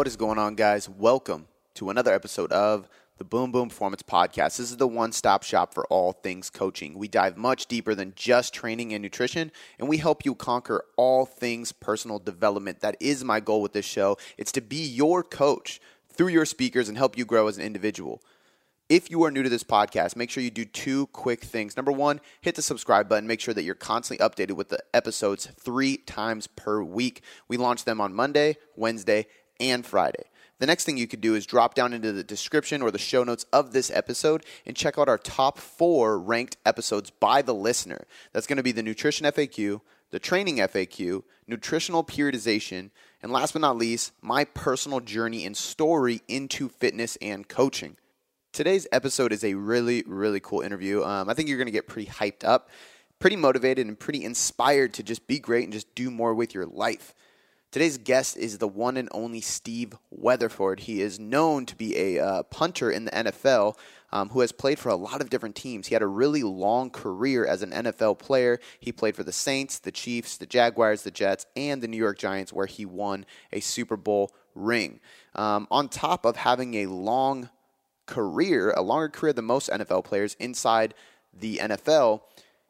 What is going on, guys? Welcome to another episode of the Boom Boom Performance Podcast. This is the one stop shop for all things coaching. We dive much deeper than just training and nutrition, and we help you conquer all things personal development. That is my goal with this show. It's to be your coach through your speakers and help you grow as an individual. If you are new to this podcast, make sure you do two quick things. Number one, hit the subscribe button. Make sure that you're constantly updated with the episodes three times per week. We launch them on Monday, Wednesday, and Friday. The next thing you could do is drop down into the description or the show notes of this episode and check out our top four ranked episodes by the listener. That's going to be the Nutrition FAQ, the Training FAQ, Nutritional Periodization, and last but not least, my personal journey and story into fitness and coaching. Today's episode is a really, really cool interview. Um, I think you're going to get pretty hyped up, pretty motivated, and pretty inspired to just be great and just do more with your life. Today's guest is the one and only Steve Weatherford. He is known to be a uh, punter in the NFL um, who has played for a lot of different teams. He had a really long career as an NFL player. He played for the Saints, the Chiefs, the Jaguars, the Jets, and the New York Giants, where he won a Super Bowl ring. Um, on top of having a long career, a longer career than most NFL players inside the NFL,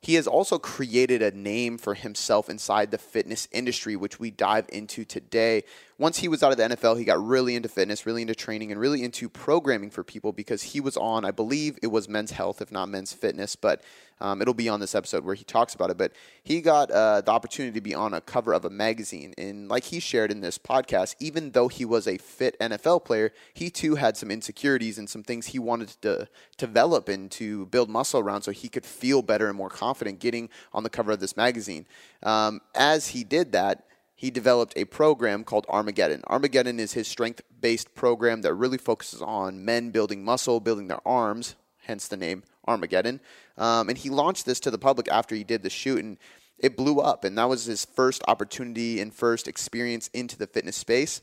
he has also created a name for himself inside the fitness industry, which we dive into today. Once he was out of the NFL, he got really into fitness, really into training, and really into programming for people because he was on, I believe it was men's health, if not men's fitness, but um, it'll be on this episode where he talks about it. But he got uh, the opportunity to be on a cover of a magazine. And like he shared in this podcast, even though he was a fit NFL player, he too had some insecurities and some things he wanted to develop and to build muscle around so he could feel better and more confident getting on the cover of this magazine. Um, as he did that, he developed a program called Armageddon. Armageddon is his strength based program that really focuses on men building muscle, building their arms, hence the name Armageddon. Um, and he launched this to the public after he did the shoot, and it blew up. And that was his first opportunity and first experience into the fitness space.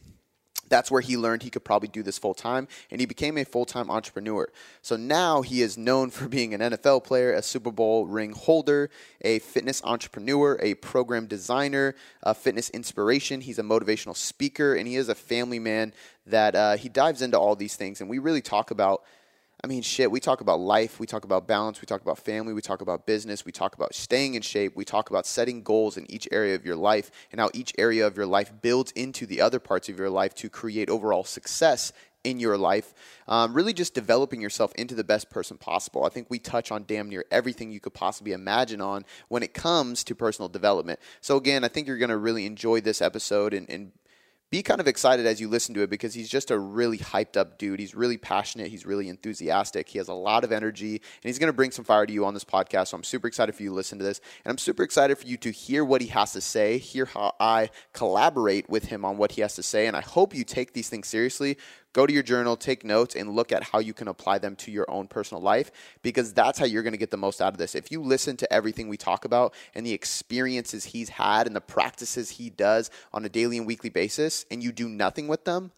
That's where he learned he could probably do this full time, and he became a full time entrepreneur. So now he is known for being an NFL player, a Super Bowl ring holder, a fitness entrepreneur, a program designer, a fitness inspiration. He's a motivational speaker, and he is a family man that uh, he dives into all these things. And we really talk about I mean, shit, we talk about life, we talk about balance, we talk about family, we talk about business, we talk about staying in shape, we talk about setting goals in each area of your life and how each area of your life builds into the other parts of your life to create overall success in your life. Um, really just developing yourself into the best person possible. I think we touch on damn near everything you could possibly imagine on when it comes to personal development. So, again, I think you're going to really enjoy this episode and, and be kind of excited as you listen to it because he's just a really hyped up dude. He's really passionate. He's really enthusiastic. He has a lot of energy, and he's going to bring some fire to you on this podcast. So I'm super excited for you to listen to this, and I'm super excited for you to hear what he has to say, hear how I collaborate with him on what he has to say, and I hope you take these things seriously go to your journal, take notes, and look at how you can apply them to your own personal life because that's how you're going to get the most out of this. If you listen to everything we talk about and the experiences he's had and the practices he does on a daily and weekly basis, and you do nothing with them,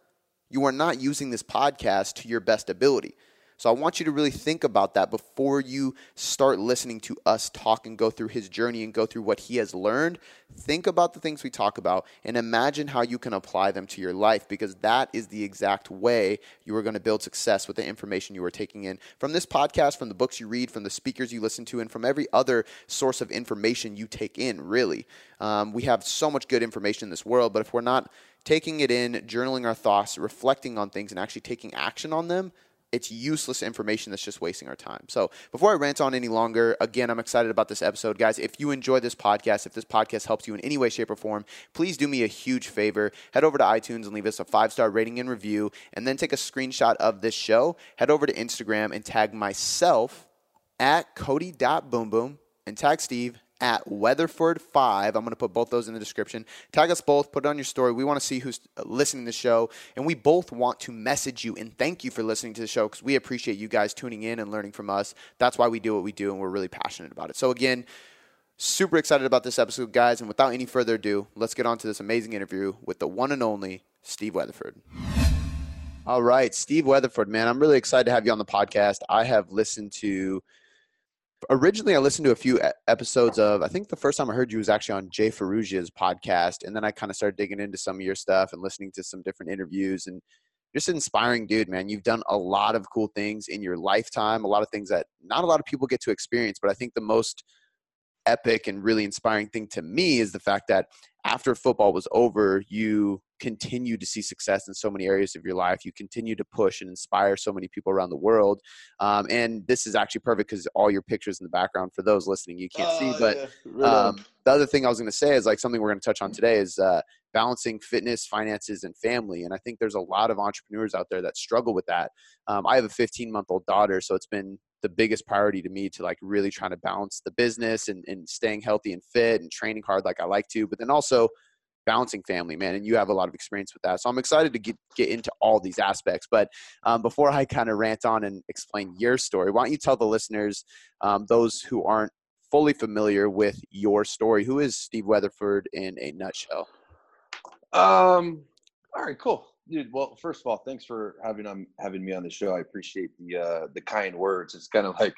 you are not using this podcast to your best ability. So I want you to really think about that before you start listening to us talk and go through his journey and go through what he has learned. Think about the things we talk about and imagine how you can apply them to your life because that is the exact way you are going to build success with the information you are taking in from this podcast, from the books you read, from the speakers you listen to, and from every other source of information you take in, really. Um, we have so much good information in this world, but if we're not taking it in, journaling our thoughts, reflecting on things, and actually taking action on them, it's useless information that's just wasting our time. So before I rant on any longer, again, I'm excited about this episode. Guys, if you enjoy this podcast, if this podcast helps you in any way, shape, or form, please do me a huge favor. Head over to iTunes and leave us a five star rating and review, and then take a screenshot of this show. Head over to Instagram and tag myself at Cody.boomboom and tag Steve at Weatherford5. I'm going to put both those in the description. Tag us both, put it on your story. We want to see who's uh, listening to the show, and we both want to message you and thank you for listening to the show because we appreciate you guys tuning in and learning from us. That's why we do what we do, and we're really passionate about it. So, again, super excited about this episode, guys. And without any further ado, let's get on to this amazing interview with the one and only Steve Weatherford. All right, Steve Weatherford, man, I'm really excited to have you on the podcast. I have listened to originally I listened to a few episodes of. I think the first time I heard you was actually on Jay Ferruggia's podcast, and then I kind of started digging into some of your stuff and listening to some different interviews. And just inspiring dude, man. You've done a lot of cool things in your lifetime, a lot of things that not a lot of people get to experience. But I think the most epic and really inspiring thing to me is the fact that after football was over, you continue to see success in so many areas of your life. You continue to push and inspire so many people around the world. Um, and this is actually perfect because all your pictures in the background for those listening, you can't see. Oh, but yeah. um, the other thing I was going to say is like something we're going to touch on today is uh, balancing fitness, finances, and family. And I think there's a lot of entrepreneurs out there that struggle with that. Um, I have a 15 month old daughter, so it's been the biggest priority to me to like really trying to balance the business and, and staying healthy and fit and training hard like I like to, but then also balancing family, man. And you have a lot of experience with that. So I'm excited to get, get into all these aspects. But um, before I kind of rant on and explain your story, why don't you tell the listeners, um, those who aren't fully familiar with your story, who is Steve Weatherford in a nutshell? Um, all right, cool dude. Well, first of all, thanks for having um having me on the show. I appreciate the uh the kind words. It's kind of like,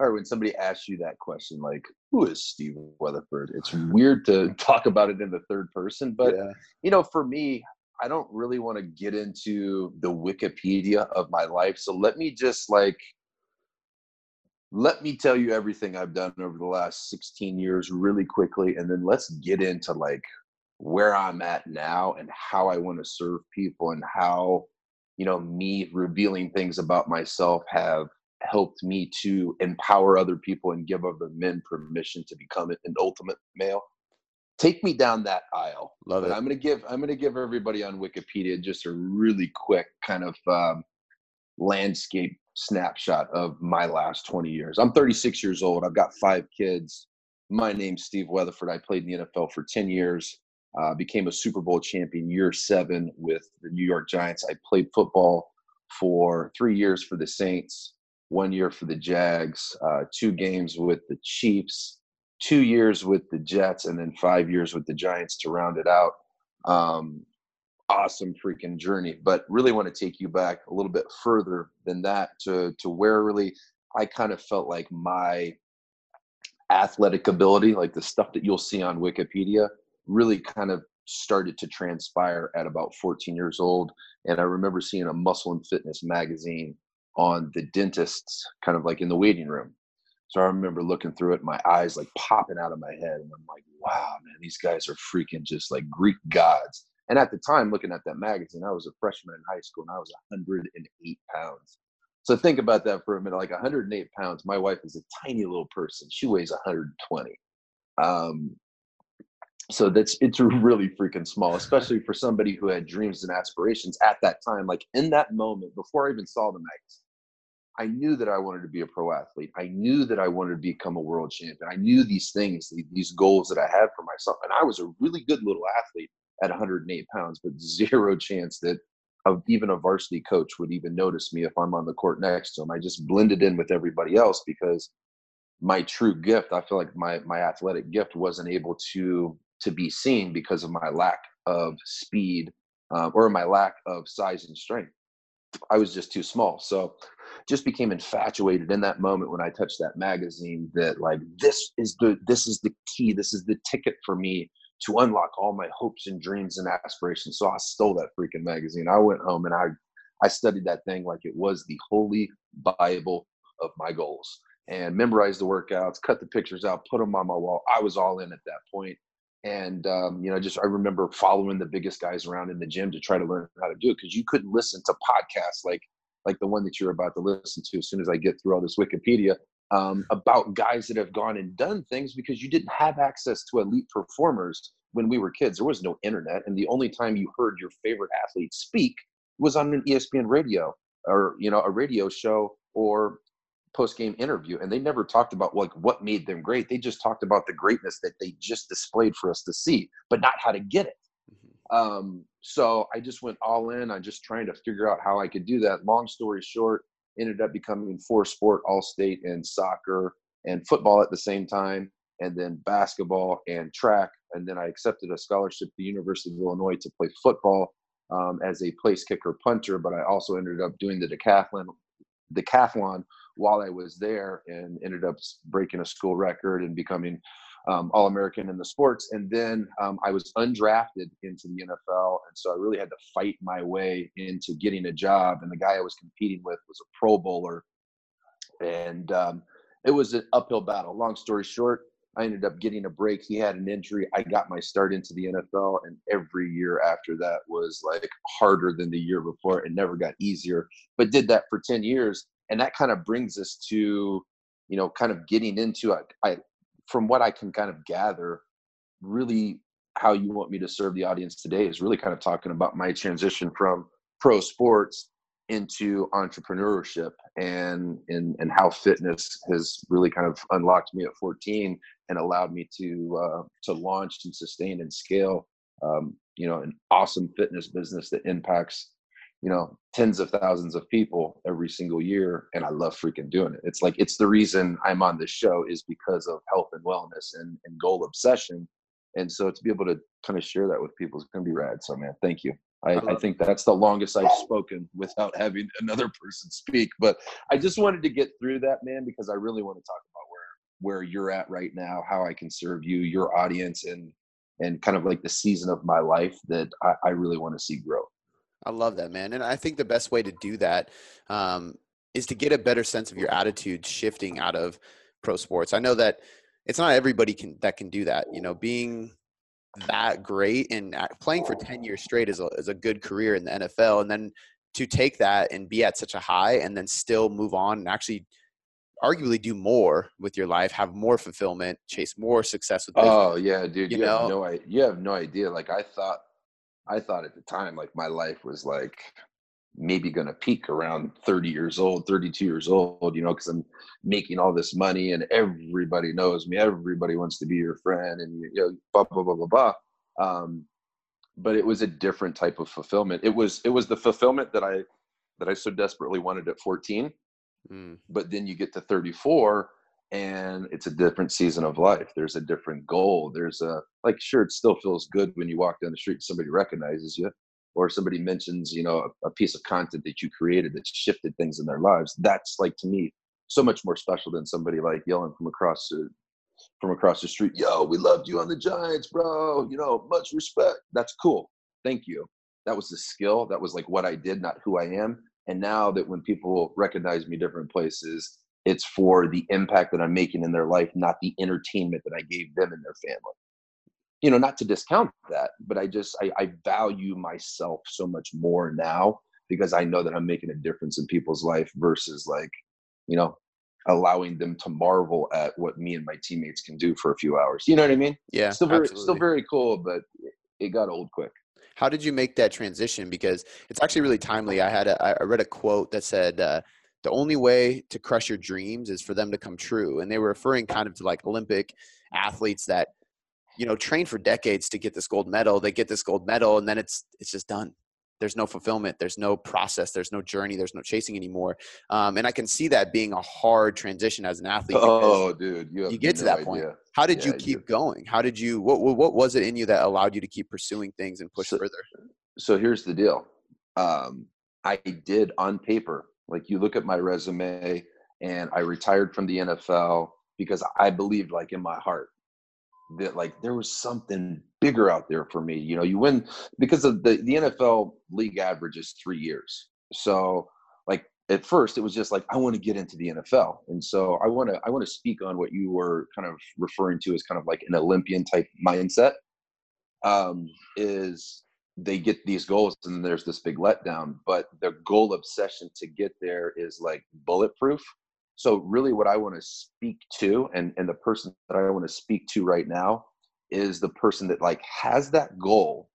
or when somebody asks you that question, like, who is Steve Weatherford? It's weird to talk about it in the third person, but yeah. you know, for me, I don't really want to get into the Wikipedia of my life. So let me just like let me tell you everything I've done over the last 16 years really quickly and then let's get into like where I'm at now and how I want to serve people and how, you know, me revealing things about myself have helped me to empower other people and give other men permission to become an ultimate male. Take me down that aisle. Love but it. I'm gonna give I'm gonna give everybody on Wikipedia just a really quick kind of um, landscape snapshot of my last 20 years. I'm 36 years old. I've got five kids. My name's Steve Weatherford. I played in the NFL for 10 years. Uh, became a Super Bowl champion year seven with the New York Giants. I played football for three years for the Saints, one year for the Jags, uh, two games with the Chiefs, two years with the Jets, and then five years with the Giants to round it out. Um, awesome freaking journey, but really want to take you back a little bit further than that to to where really I kind of felt like my athletic ability, like the stuff that you'll see on Wikipedia, really kind of started to transpire at about 14 years old. And I remember seeing a muscle and fitness magazine on the dentist's kind of like in the waiting room. So I remember looking through it, my eyes like popping out of my head. And I'm like, wow, man, these guys are freaking just like Greek gods. And at the time, looking at that magazine, I was a freshman in high school and I was 108 pounds. So think about that for a minute like 108 pounds. My wife is a tiny little person, she weighs 120. Um, so that's it's really freaking small especially for somebody who had dreams and aspirations at that time like in that moment before i even saw the magazine i knew that i wanted to be a pro athlete i knew that i wanted to become a world champion i knew these things these goals that i had for myself and i was a really good little athlete at 108 pounds but zero chance that even a varsity coach would even notice me if i'm on the court next to him i just blended in with everybody else because my true gift i feel like my my athletic gift wasn't able to to be seen because of my lack of speed uh, or my lack of size and strength. I was just too small. So just became infatuated in that moment when I touched that magazine that like this is the this is the key, this is the ticket for me to unlock all my hopes and dreams and aspirations. So I stole that freaking magazine. I went home and I I studied that thing like it was the holy Bible of my goals and memorized the workouts, cut the pictures out, put them on my wall. I was all in at that point and um, you know just i remember following the biggest guys around in the gym to try to learn how to do it because you couldn't listen to podcasts like like the one that you're about to listen to as soon as i get through all this wikipedia um, about guys that have gone and done things because you didn't have access to elite performers when we were kids there was no internet and the only time you heard your favorite athlete speak was on an espn radio or you know a radio show or post game interview, and they never talked about like what made them great. They just talked about the greatness that they just displayed for us to see, but not how to get it. Mm-hmm. Um, so I just went all in on just trying to figure out how I could do that. Long story short, ended up becoming four sport all state and soccer and football at the same time, and then basketball and track. And then I accepted a scholarship to the University of Illinois to play football um, as a place kicker punter, but I also ended up doing the decathlon decathlon while I was there and ended up breaking a school record and becoming um, All American in the sports. And then um, I was undrafted into the NFL. And so I really had to fight my way into getting a job. And the guy I was competing with was a Pro Bowler. And um, it was an uphill battle. Long story short, I ended up getting a break. He had an injury. I got my start into the NFL, and every year after that was like harder than the year before. It never got easier, but did that for 10 years. And that kind of brings us to, you know, kind of getting into, I, I from what I can kind of gather, really how you want me to serve the audience today is really kind of talking about my transition from pro sports into entrepreneurship and and and how fitness has really kind of unlocked me at 14 and allowed me to uh, to launch and sustain and scale um, you know an awesome fitness business that impacts you know tens of thousands of people every single year and i love freaking doing it it's like it's the reason i'm on this show is because of health and wellness and, and goal obsession and so to be able to kind of share that with people is going to be rad so man thank you I, I, I think that's the longest I've spoken without having another person speak. But I just wanted to get through that, man, because I really want to talk about where where you're at right now, how I can serve you, your audience, and and kind of like the season of my life that I, I really want to see grow. I love that, man. And I think the best way to do that um, is to get a better sense of your attitude shifting out of pro sports. I know that it's not everybody can that can do that. You know, being that great and playing for 10 years straight is a, is a good career in the NFL. And then to take that and be at such a high and then still move on and actually arguably do more with your life, have more fulfillment, chase more success with business. Oh yeah, dude. You, you know? have no you have no idea. Like I thought I thought at the time like my life was like maybe going to peak around 30 years old 32 years old you know because i'm making all this money and everybody knows me everybody wants to be your friend and you know blah blah blah blah blah um, but it was a different type of fulfillment it was it was the fulfillment that i that i so desperately wanted at 14 mm. but then you get to 34 and it's a different season of life. There's a different goal. There's a like sure it still feels good when you walk down the street and somebody recognizes you or somebody mentions you know a, a, piece of content that you created that shifted things in their lives. That's like to me so much more special than somebody like yelling from across the from across the street yo we loved you on the giants bro. You know much respect. That's cool. Thank you. That was the skill. That was like what i did not who i am. And now that when people recognize me different places it's for the impact that i'm making in their life not the entertainment that i gave them and their family you know, not to discount that, but I just I, I value myself so much more now because I know that I'm making a difference in people's life versus like, you know, allowing them to marvel at what me and my teammates can do for a few hours. You know what I mean? Yeah. Still very absolutely. still very cool, but it got old quick. How did you make that transition? Because it's actually really timely. I had a, I read a quote that said, uh, "The only way to crush your dreams is for them to come true," and they were referring kind of to like Olympic athletes that you know train for decades to get this gold medal they get this gold medal and then it's it's just done. There's no fulfillment there's no process there's no journey there's no chasing anymore um, and i can see that being a hard transition as an athlete oh dude you, you get no to that idea. point how did yeah, you keep going? How did you what, what was it in you that allowed you to keep pursuing things and push so, further? so here's the deal um, i did on paper like you look at my resume and i retired from the nfl because i believed like in my heart that like there was something bigger out there for me. You know, you win because of the the NFL league average is three years. So like at first it was just like I want to get into the NFL, and so I want to I want to speak on what you were kind of referring to as kind of like an Olympian type mindset. Um, is they get these goals and there's this big letdown, but the goal obsession to get there is like bulletproof so really what I want to speak to and, and the person that I want to speak to right now is the person that like has that goal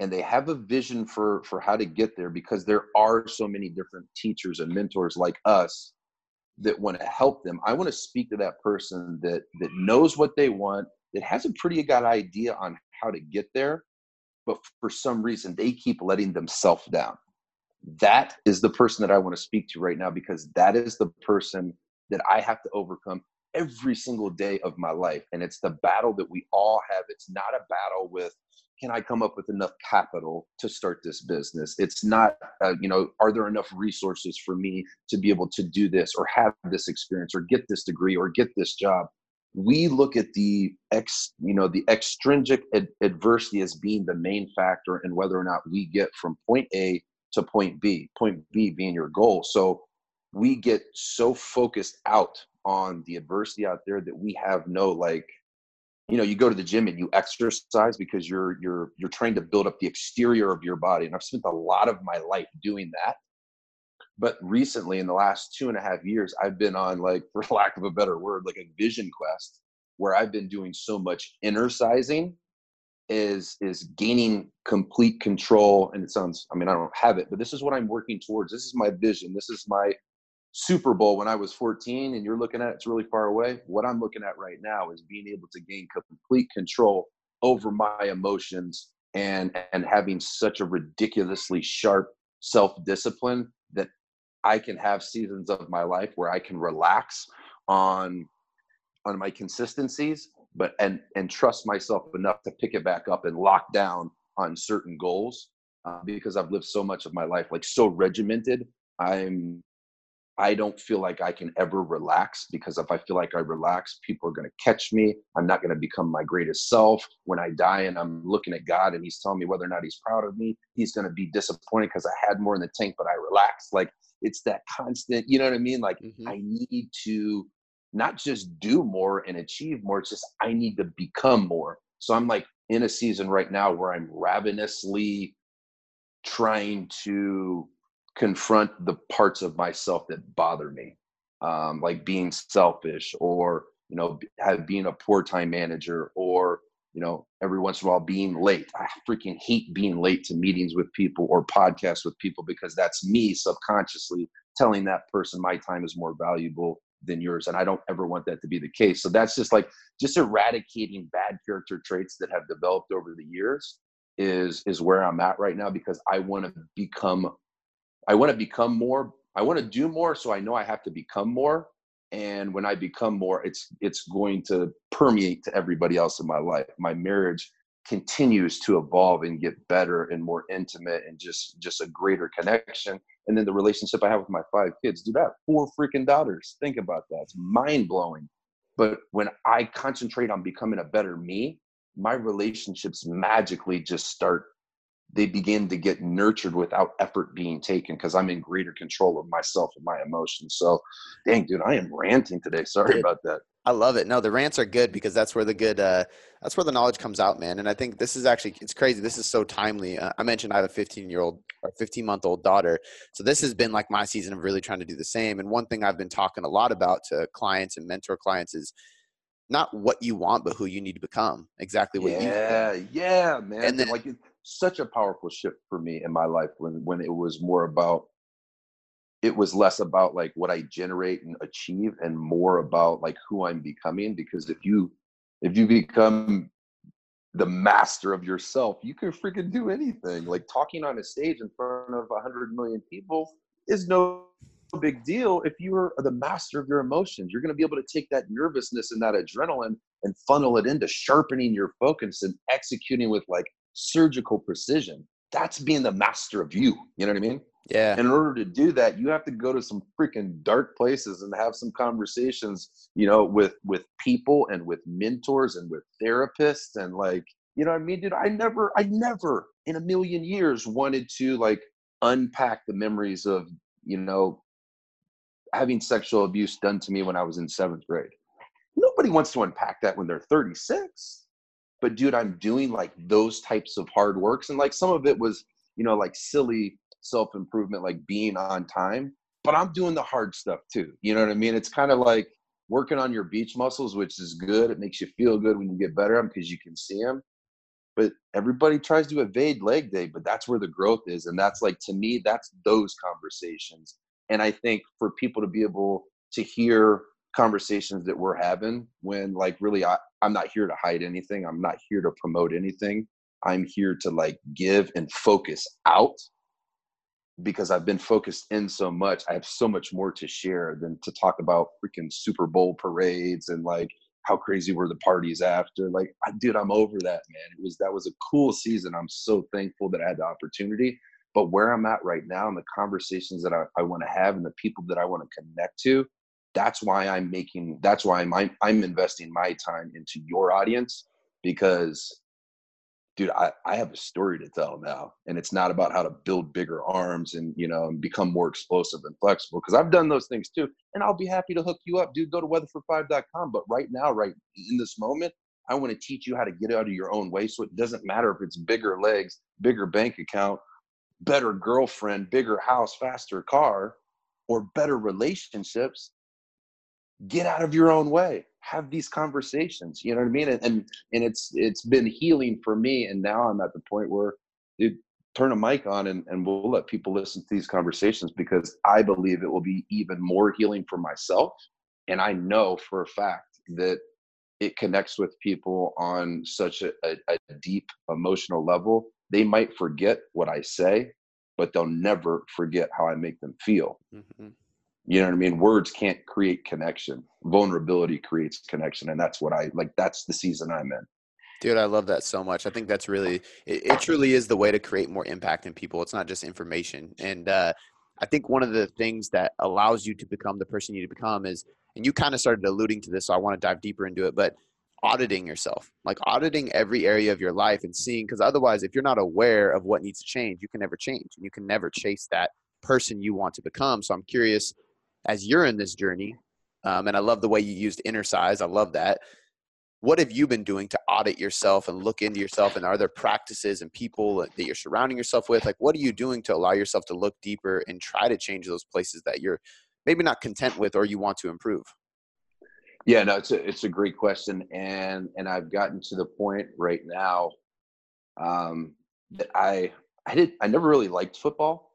and they have a vision for for how to get there because there are so many different teachers and mentors like us that want to help them. I want to speak to that person that that knows what they want, that has a pretty good idea on how to get there, but for some reason they keep letting themselves down that is the person that I want to speak to right now because that is the person that I have to overcome every single day of my life. And it's the battle that we all have. It's not a battle with can I come up with enough capital to start this business? It's not, uh, you know, are there enough resources for me to be able to do this or have this experience or get this degree or get this job? We look at the ex, you know, the extrinsic ad- adversity as being the main factor in whether or not we get from point A to point B, point B being your goal. So we get so focused out on the adversity out there that we have no like you know you go to the gym and you exercise because you're you're you're trying to build up the exterior of your body and i've spent a lot of my life doing that but recently in the last two and a half years i've been on like for lack of a better word like a vision quest where i've been doing so much inner sizing is is gaining complete control. And it sounds i mean i don't have it but this is what i'm working towards. This is my vision. This is my Super Bowl when I was 14 and you're looking at it's really far away. What I'm looking at right now is being able to gain complete control over my emotions and and having such a ridiculously sharp self-discipline that I can have seasons of my life where I can relax on on my consistencies but and and trust myself enough to pick it back up and lock down on certain goals uh, because I've lived so much of my life like so regimented I'm I don't feel like I can ever relax because if I feel like I relax, people are going to catch me. I'm not going to become my greatest self. When I die and I'm looking at God and He's telling me whether or not He's proud of me, He's going to be disappointed because I had more in the tank, but I relaxed. Like it's that constant, you know what I mean? Like mm-hmm. I need to not just do more and achieve more, it's just I need to become more. So I'm like in a season right now where I'm ravenously trying to confront the parts of myself that bother me, um, like being selfish or you know have being a poor time manager or you know every once in a while being late. I freaking hate being late to meetings with people or podcasts with people because that's me subconsciously telling that person my time is more valuable than yours and i don't ever want that to be the case so that's just like just eradicating bad character traits that have developed over the years is is where i'm at right now because i want to become I want to become more. I want to do more, so I know I have to become more. And when I become more, it's it's going to permeate to everybody else in my life. My marriage continues to evolve and get better and more intimate and just just a greater connection. And then the relationship I have with my five kids, dude, I have four freaking daughters. Think about that. It's mind blowing. But when I concentrate on becoming a better me, my relationships magically just start they begin to get nurtured without effort being taken because I'm in greater control of myself and my emotions. So, dang, dude, I am ranting today. Sorry about that. I love it. No, the rants are good because that's where the good, uh, that's where the knowledge comes out, man. And I think this is actually, it's crazy. This is so timely. Uh, I mentioned I have a 15 year old or 15 month old daughter. So this has been like my season of really trying to do the same. And one thing I've been talking a lot about to clients and mentor clients is not what you want, but who you need to become. Exactly what yeah, you. Yeah, yeah, man. And then, like such a powerful shift for me in my life when when it was more about it was less about like what I generate and achieve and more about like who I'm becoming because if you if you become the master of yourself, you can freaking do anything. Like talking on a stage in front of a hundred million people is no big deal if you are the master of your emotions. You're going to be able to take that nervousness and that adrenaline and funnel it into sharpening your focus and executing with like surgical precision. That's being the master of you. You know what I mean? Yeah. And in order to do that, you have to go to some freaking dark places and have some conversations, you know, with with people and with mentors and with therapists and like, you know what I mean, dude? I never, I never in a million years wanted to like unpack the memories of, you know, having sexual abuse done to me when I was in seventh grade. Nobody wants to unpack that when they're 36 but dude i'm doing like those types of hard works and like some of it was you know like silly self improvement like being on time but i'm doing the hard stuff too you know what i mean? It's kind of like working on your beach muscles which is good it makes you feel good when you get better them because you can see them but everybody tries to evade leg day but that's where the growth is and that's like to me that's those conversations and i think for people to be able to hear conversations that we're having when like really I, i'm not here to hide anything i'm not here to promote anything i'm here to like give and focus out because i've been focused in so much i have so much more to share than to talk about freaking super bowl parades and like how crazy were the parties after? Like, dude, I'm over that, man. It was that was a cool season. I'm so thankful that I had the opportunity. But where I'm at right now and the conversations that I, I want to have and the people that I want to connect to, that's why I'm making that's why I'm I'm investing my time into your audience because dude, I, I have a story to tell now. And it's not about how to build bigger arms and, you know, and become more explosive and flexible. Cause I've done those things too. And I'll be happy to hook you up, dude. Go to weatherford5.com. But right now, right in this moment, I want to teach you how to get out of your own way. So it doesn't matter if it's bigger legs, bigger bank account, better girlfriend, bigger house, faster car, or better relationships. Get out of your own way. Have these conversations you know what i mean? And, and and it's it's been healing for me and now i'm at the point where dude, turn a mic on and, and we'll let people listen to these conversations because i believe it will be even more healing for myself. And i know for a fact that it connects with people on such a, a, a deep emotional level. They might forget what i say but they'll never forget how i make them feel. Mm-hmm. You know what I mean? Words can't create connection. Vulnerability creates connection. And that's what I like. That's the season I'm in. Dude, I love that so much. I think that's really, it, it truly is the way to create more impact in people. It's not just information. And uh, I think one of the things that allows you to become the person you need to become is, and you kind of started alluding to this, so I want to dive deeper into it, but auditing yourself, like auditing every area of your life and seeing, because otherwise, if you're not aware of what needs to change, you can never change and you can never chase that person you want to become. So I'm curious as you're in this journey, um, and I love the way you used inner size. I love that. What have you been doing to audit yourself and look into yourself? And are there practices and people that you're surrounding yourself with? Like, what are you doing to allow yourself to look deeper and try to change those places that you're maybe not content with or you want to improve? Yeah, no, it's a it's a great question, and and I've gotten to the point right now um, that I I did I never really liked football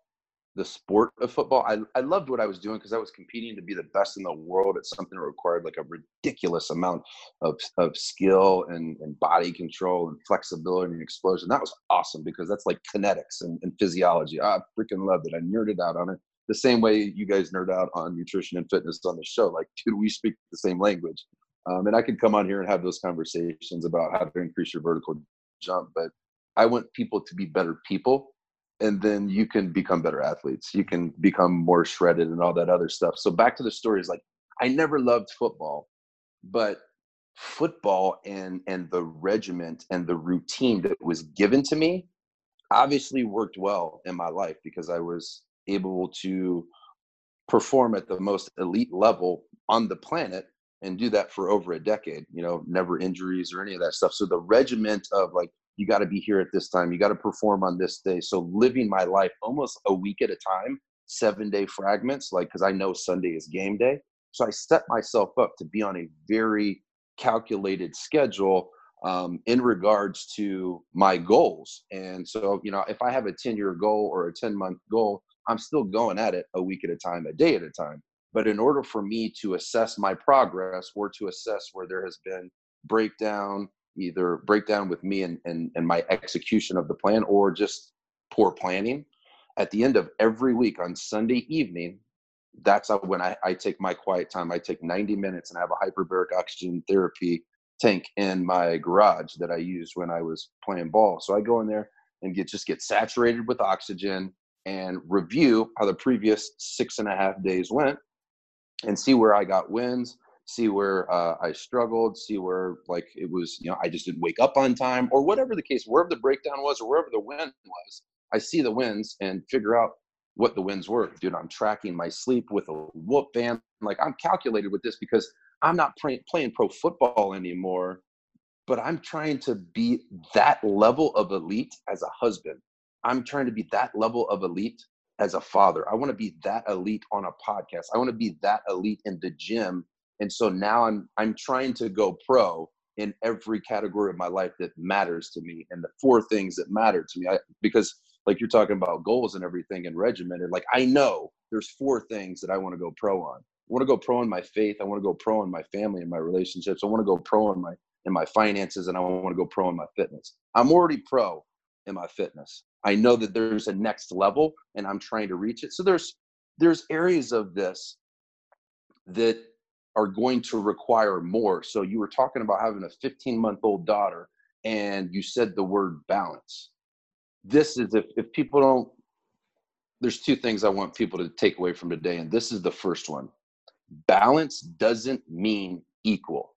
the sport of football. I, I loved what I was doing because I was competing to be the best in the world at something that required like a ridiculous amount of, of skill and, and body control and flexibility and explosion. That was awesome because that's like kinetics and, and physiology. I freaking loved it. I nerded out on it the same way you guys nerd out on nutrition and fitness on the show. Like, dude, we speak the same language. Um, and I could come on here and have those conversations about how to increase your vertical jump, but I want people to be better people and then you can become better athletes. You can become more shredded and all that other stuff. So back to the story is like i never loved football but football and and the regiment and the routine that was given to me obviously worked well in my life because i was able to perform at the most elite level on the planet and do that for over a decade you know never injuries or any of that stuff. So the regiment of like you got to be here at this time. You got to perform on this day. So living my life almost a week at a time seven day fragments like because i know sunday is game day. So i set myself up to be on a very calculated schedule um, in regards to my goals. And so you know if i have a 10 year goal or a 10 month goal i'm still going at it a week at a time a day at a time. But in order for me to assess my progress or to assess where there has been breakdown either breakdown with me and, and, and my execution of the plan or just poor planning. At the end of every week on Sunday evening, that's when I, I take my quiet time. I take 90 minutes and I have a hyperbaric oxygen therapy tank in my garage that I used when I was playing ball. So I go in there and get just get saturated with oxygen and review how the previous six and a half days went and see where I got wins, see where uh, I struggled, see where like it was, you know, I just didn't wake up on time or whatever the case, wherever the breakdown was or wherever the win was, I see the wins and figure out what the wins were. Dude, I'm tracking my sleep with a whoop band. Like I'm calculated with this because I'm not play, playing pro football anymore, but I'm trying to be that level of elite as a husband. I'm trying to be that level of elite as a father. I want to be that elite on a podcast. I want to be that elite in the gym and so now i'm i'm trying to go pro in every category of my life that matters to me and the four things that matter to me. I, because like you're talking about goals and everything and regimented like i know there's four things that i want to go pro on. I want to go pro in my faith i want to go pro in my family and my relationships i want to go pro in my in my finances and i want to go pro in my fitness. I'm already pro in my fitness. I know that there's a next level and i'm trying to reach it. So there's there's areas of this that are going to require more. So you were talking about having a 15 month old daughter and you said the word balance. This is if, if people don't, there's two things I want people to take away from today. And this is the first one balance doesn't mean equal.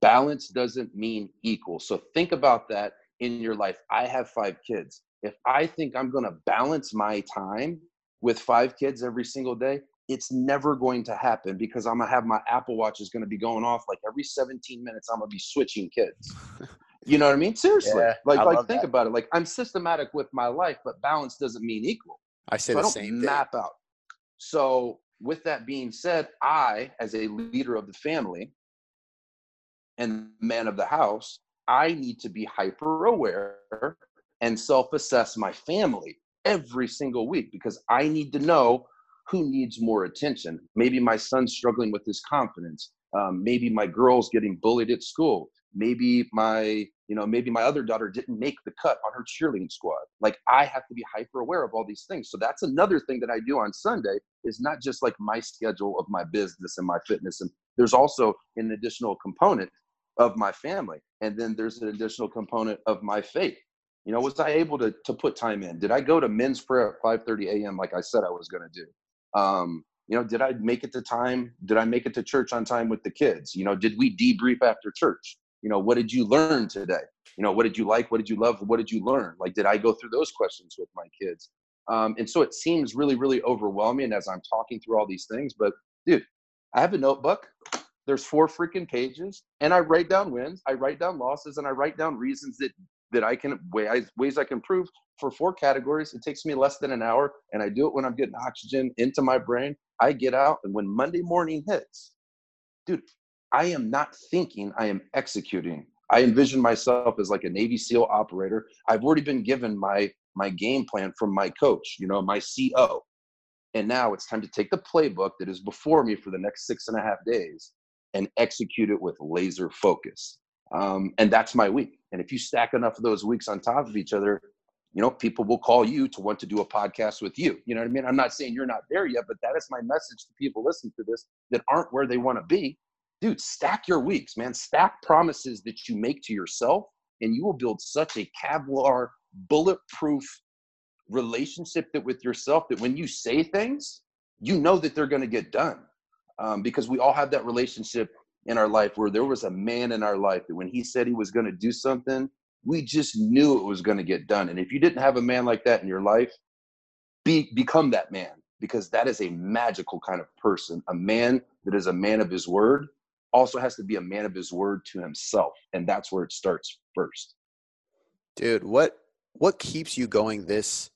Balance doesn't mean equal. So think about that in your life. I have five kids. If I think I'm going to balance my time with five kids every single day, it's never going to happen because I'm gonna have my Apple Watch is gonna be going off like every 17 minutes. I'm gonna be switching kids. You know what I mean? Seriously, yeah, like I like think that. about it. Like I'm systematic with my life, but balance doesn't mean equal. I say so the I same. Map thing. out. So with that being said, I, as a leader of the family and man of the house, I need to be hyper aware and self assess my family every single week because I need to know who needs more attention. Maybe my son's struggling with his confidence. Um, maybe my girl's getting bullied at school. Maybe my, you know, maybe my other daughter didn't make the cut on her cheerleading squad. Like I have to be hyper aware of all these things. So that's another thing that I do on Sunday is not just like my schedule of my business and my fitness. And there's also an additional component of my family. And then there's an additional component of my faith. You know, was I able to to put time in? Did I go to men's prayer at 5:30 a.m. like I said I was going to do? Um, you know, did I make it to time? Did I make it to church on time with the kids? You know, did we debrief after church? You know, what did you learn today? You know, what did you like? What did you love? What did you learn? Like, did I go through those questions with my kids? Um, and so it seems really, really overwhelming as I'm talking through all these things. But dude, I have a notebook. There's four freaking pages, and I write down wins, I write down losses, and I write down reasons that that I can ways ways I can improve for four categories. It takes me less than an hour, and I do it when I'm getting oxygen into my brain. I get out, and when Monday morning hits, dude, I am not thinking, I am executing. I envision myself as like a Navy SEAL operator. I've already been given my my game plan from my coach, you know, my CO. And now it's time to take the playbook that is before me for the next six and a half days and execute it with laser focus. Um, and that's my week. And if you stack enough of those weeks on top of each other, you know, people will call you to want to do a podcast with you. You know what I mean? I'm not saying you're not there yet, but that is my message to people listening to this that aren't where they want to be. Dude, stack your weeks, man. Stack promises that you make to yourself, and you will build such a Kevlar, bulletproof relationship that with yourself that when you say things, you know that they're going to get done. Um, because we all have that relationship in our life where there was a man in our life that when he said he was going to do something, we just knew it was going to get done. And if you didn't have a man like that in your life, be become that man because that is a magical kind of person. A man that is a man of his word also has to be a man of his word to himself, and that's where it starts first. Dude, what what keeps you going this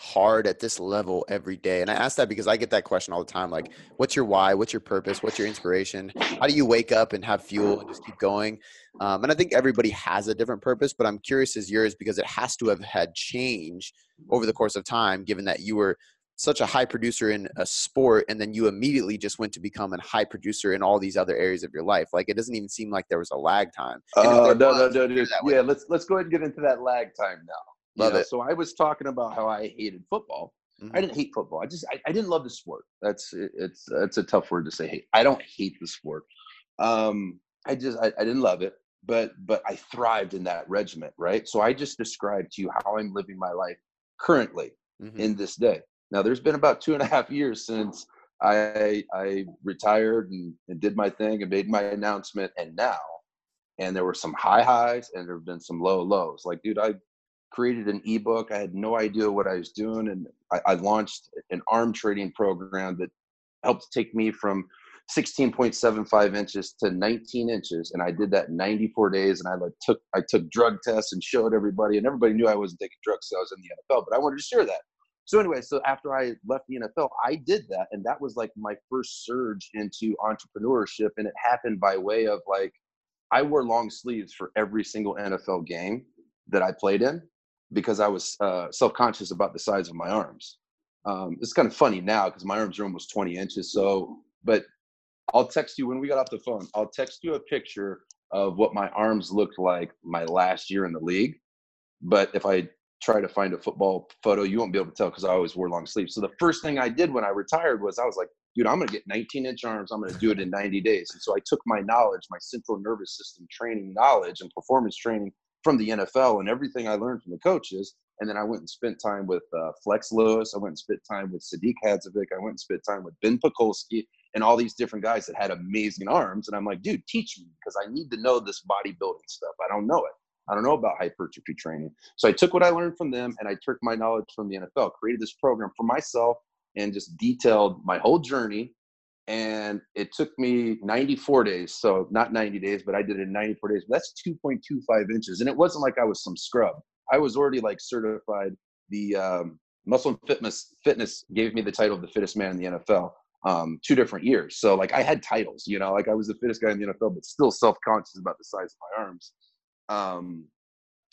hard at this level every day? And I ask that because I get that question all the time. Like, what's your why? What's your purpose? What's your inspiration? How do you wake up and have fuel and just keep going? Um, and I think everybody has a different purpose, but I'm curious as yours because it has to have had change over the course of time, given that you were such a high producer in a sport and then you immediately just went to become a high producer in all these other areas of your life like it doesn't even seem like there was a lag time oh uh, no no no, no yeah let's let's go ahead and get into that lag time now Love know, it. So I was talking about how I hated football. Mm-hmm. I didn't hate football. I just I, I, didn't love the sport. That's it's it's a tough word to say. Hate. I don't hate the sport. Um, I just I, I didn't love it, but but I thrived in that regiment, right? So I just described to you how I'm living my life currently mm-hmm. in this day. Now there's been about two and a half years since I I retired and, and did my thing and made my announcement, and now and there were some high highs and there have been some low lows. Like, dude, I created an ebook. I had no idea what I was doing, and I, I launched an arm trading program that helped take me from 16.75 inches to 19 inches, and I did that in 94 days. And I like took I took drug tests and showed everybody, and everybody knew I wasn't taking drugs, so I was in the NFL. But I wanted to share that. So anyway, so after I left the NFL, I did that, and that was like my first surge into entrepreneurship, and it happened by way of like I wore long sleeves for every single NFL game that I played in because I was uh, self conscious about the size of my arms. Um, it's kind of funny now because my arms are almost 20 inches. So, but I'll text you when we got off the phone. I'll text you a picture of what my arms looked like my last year in the league. But if I try to find a football photo, you won't be able to tell because I always wore long sleeves. So the first thing I did when I retired was I was like, dude, I'm gonna get 19 inch arms. I'm gonna do it in 90 days. And so I took my knowledge, my central nervous system training knowledge and performance training from the NFL and everything I learned from the coaches. And then I went and spent time with uh, Flex Lewis. I went and spent time with Sadiq Hadzovic. I went and spent time with Ben Pakulski and all these different guys that had amazing arms. And I'm like, dude, teach me because I need to know this bodybuilding stuff. I don't know it. I don't know about hypertrophy training. So I took what I learned from them and I took my knowledge from the NFL, created this program for myself and just detailed my whole journey. And it took me 94 days. So not 90 days, but I did it in 94 days. That's 2.25 inches. And it wasn't like I was some scrub. I was already like certified. The um, Muscle and Fitness Fitness gave me the title of the fittest man in the NFL um, two different years. So like I had titles, you know, like I was the fittest guy in the NFL, but still self-conscious about the size of my arms. Um,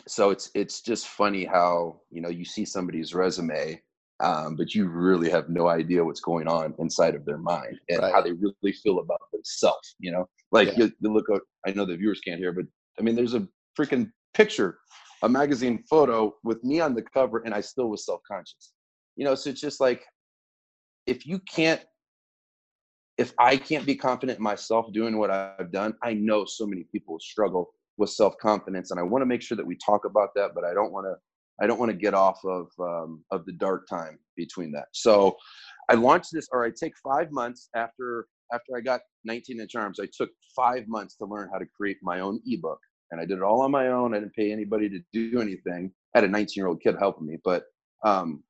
so it's it's just funny how you know you see somebody's resume, um, but you really have no idea what's going on inside of their mind and right. how they really feel about themselves. You know, like yeah. you, you look. I know the viewers can't hear, but I mean, there's a freaking picture, a magazine photo with me on the cover, and I still was self conscious. You know, so it's just like if you can't if I can't be confident in myself doing what I've done, I know so many people struggle with self-confidence and i want to make sure that we talk about that but i don't want to i don't want to get off of um, of the dark time between that. So i launched this or i take five months after after i got 19 inch arms i took five months to learn how to create my own ebook and i did it all on my own i didn't pay anybody to do anything. I had a 19 year old kid helping me but um,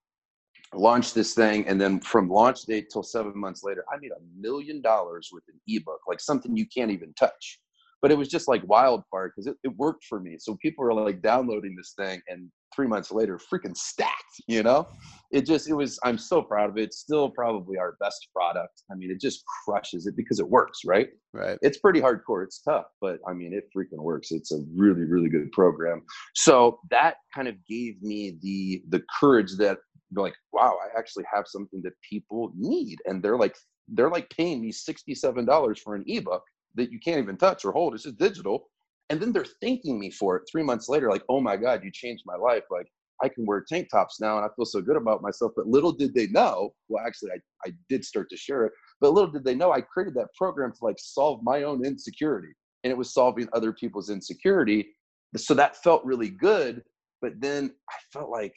launched this thing and then from launch date till seven months later i made a million dollars with an ebook like something you can't even touch but it was just like wildfire because it, it worked for me. So people were like downloading this thing and three months later, freaking stacked, you know? It just, it was, I'm so proud of it. It's still probably our best product. I mean, it just crushes it because it works, right? Right. It's pretty hardcore. It's tough, but I mean, it freaking works. It's a really, really good program. So that kind of gave me the, the courage that like, wow, I actually have something that people need. And they're like, they're like paying me $67 for an ebook that you can't even touch or hold. It's just digital. And then they're thanking me for it three months later, like, oh my God, you changed my life. Like, I can wear tank tops now and I feel so good about myself. But little did they know, well, actually, I, I did start to share it, but little did they know I created that program to like solve my own insecurity. And it was solving other people's insecurity. So that felt really good. But then I felt like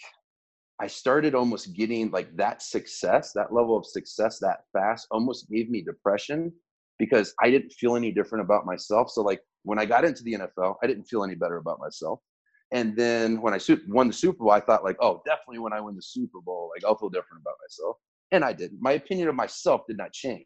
I started almost getting like that success, that level of success that fast almost gave me depression because I didn't feel any different about myself. So like when I got into the NFL, I didn't feel any better about myself. And then when I won the Super Bowl, I thought like, oh, definitely when I win the Super Bowl, like I'll feel different about myself. And I didn't. My opinion of myself did not change.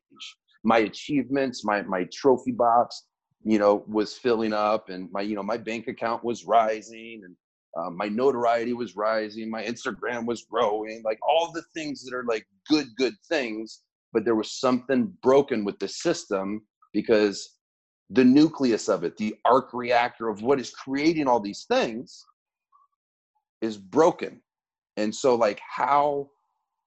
My achievements, my my trophy box, you know, was filling up, and my you know my bank account was rising, and um, my notoriety was rising. My Instagram was growing. Like all the things that are like good good things but there was something broken with the system because the nucleus of it, the arc reactor of what is creating all these things, is broken. And so, like, how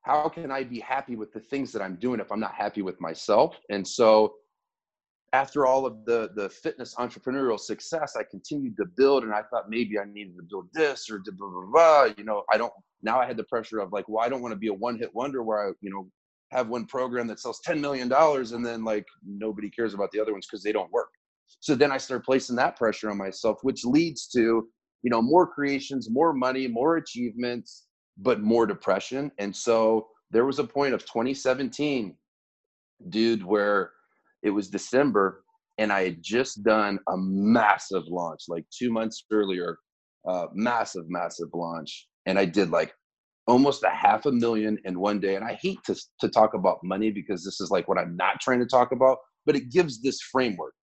how can I be happy with the things that I'm doing if I'm not happy with myself? And so, after all of the the fitness entrepreneurial success, I continued to build, and I thought maybe I needed to build this or blah blah blah. You know, I don't. Now I had the pressure of like, well, I don't want to be a one hit wonder where I, you know, have one program that sells $10 million and then like nobody cares about the other ones because they don't work. So then I start placing that pressure on myself, which leads to, you know, more creations, more money, more achievements, but more depression. And so there was a point of 2017, dude, where it was December and I had just done a massive launch like two months earlier, uh, massive, massive launch. And I did like almost a half a million in one day. And I hate to, to talk about money because this is like what I'm not trying to talk about, but it gives this framework.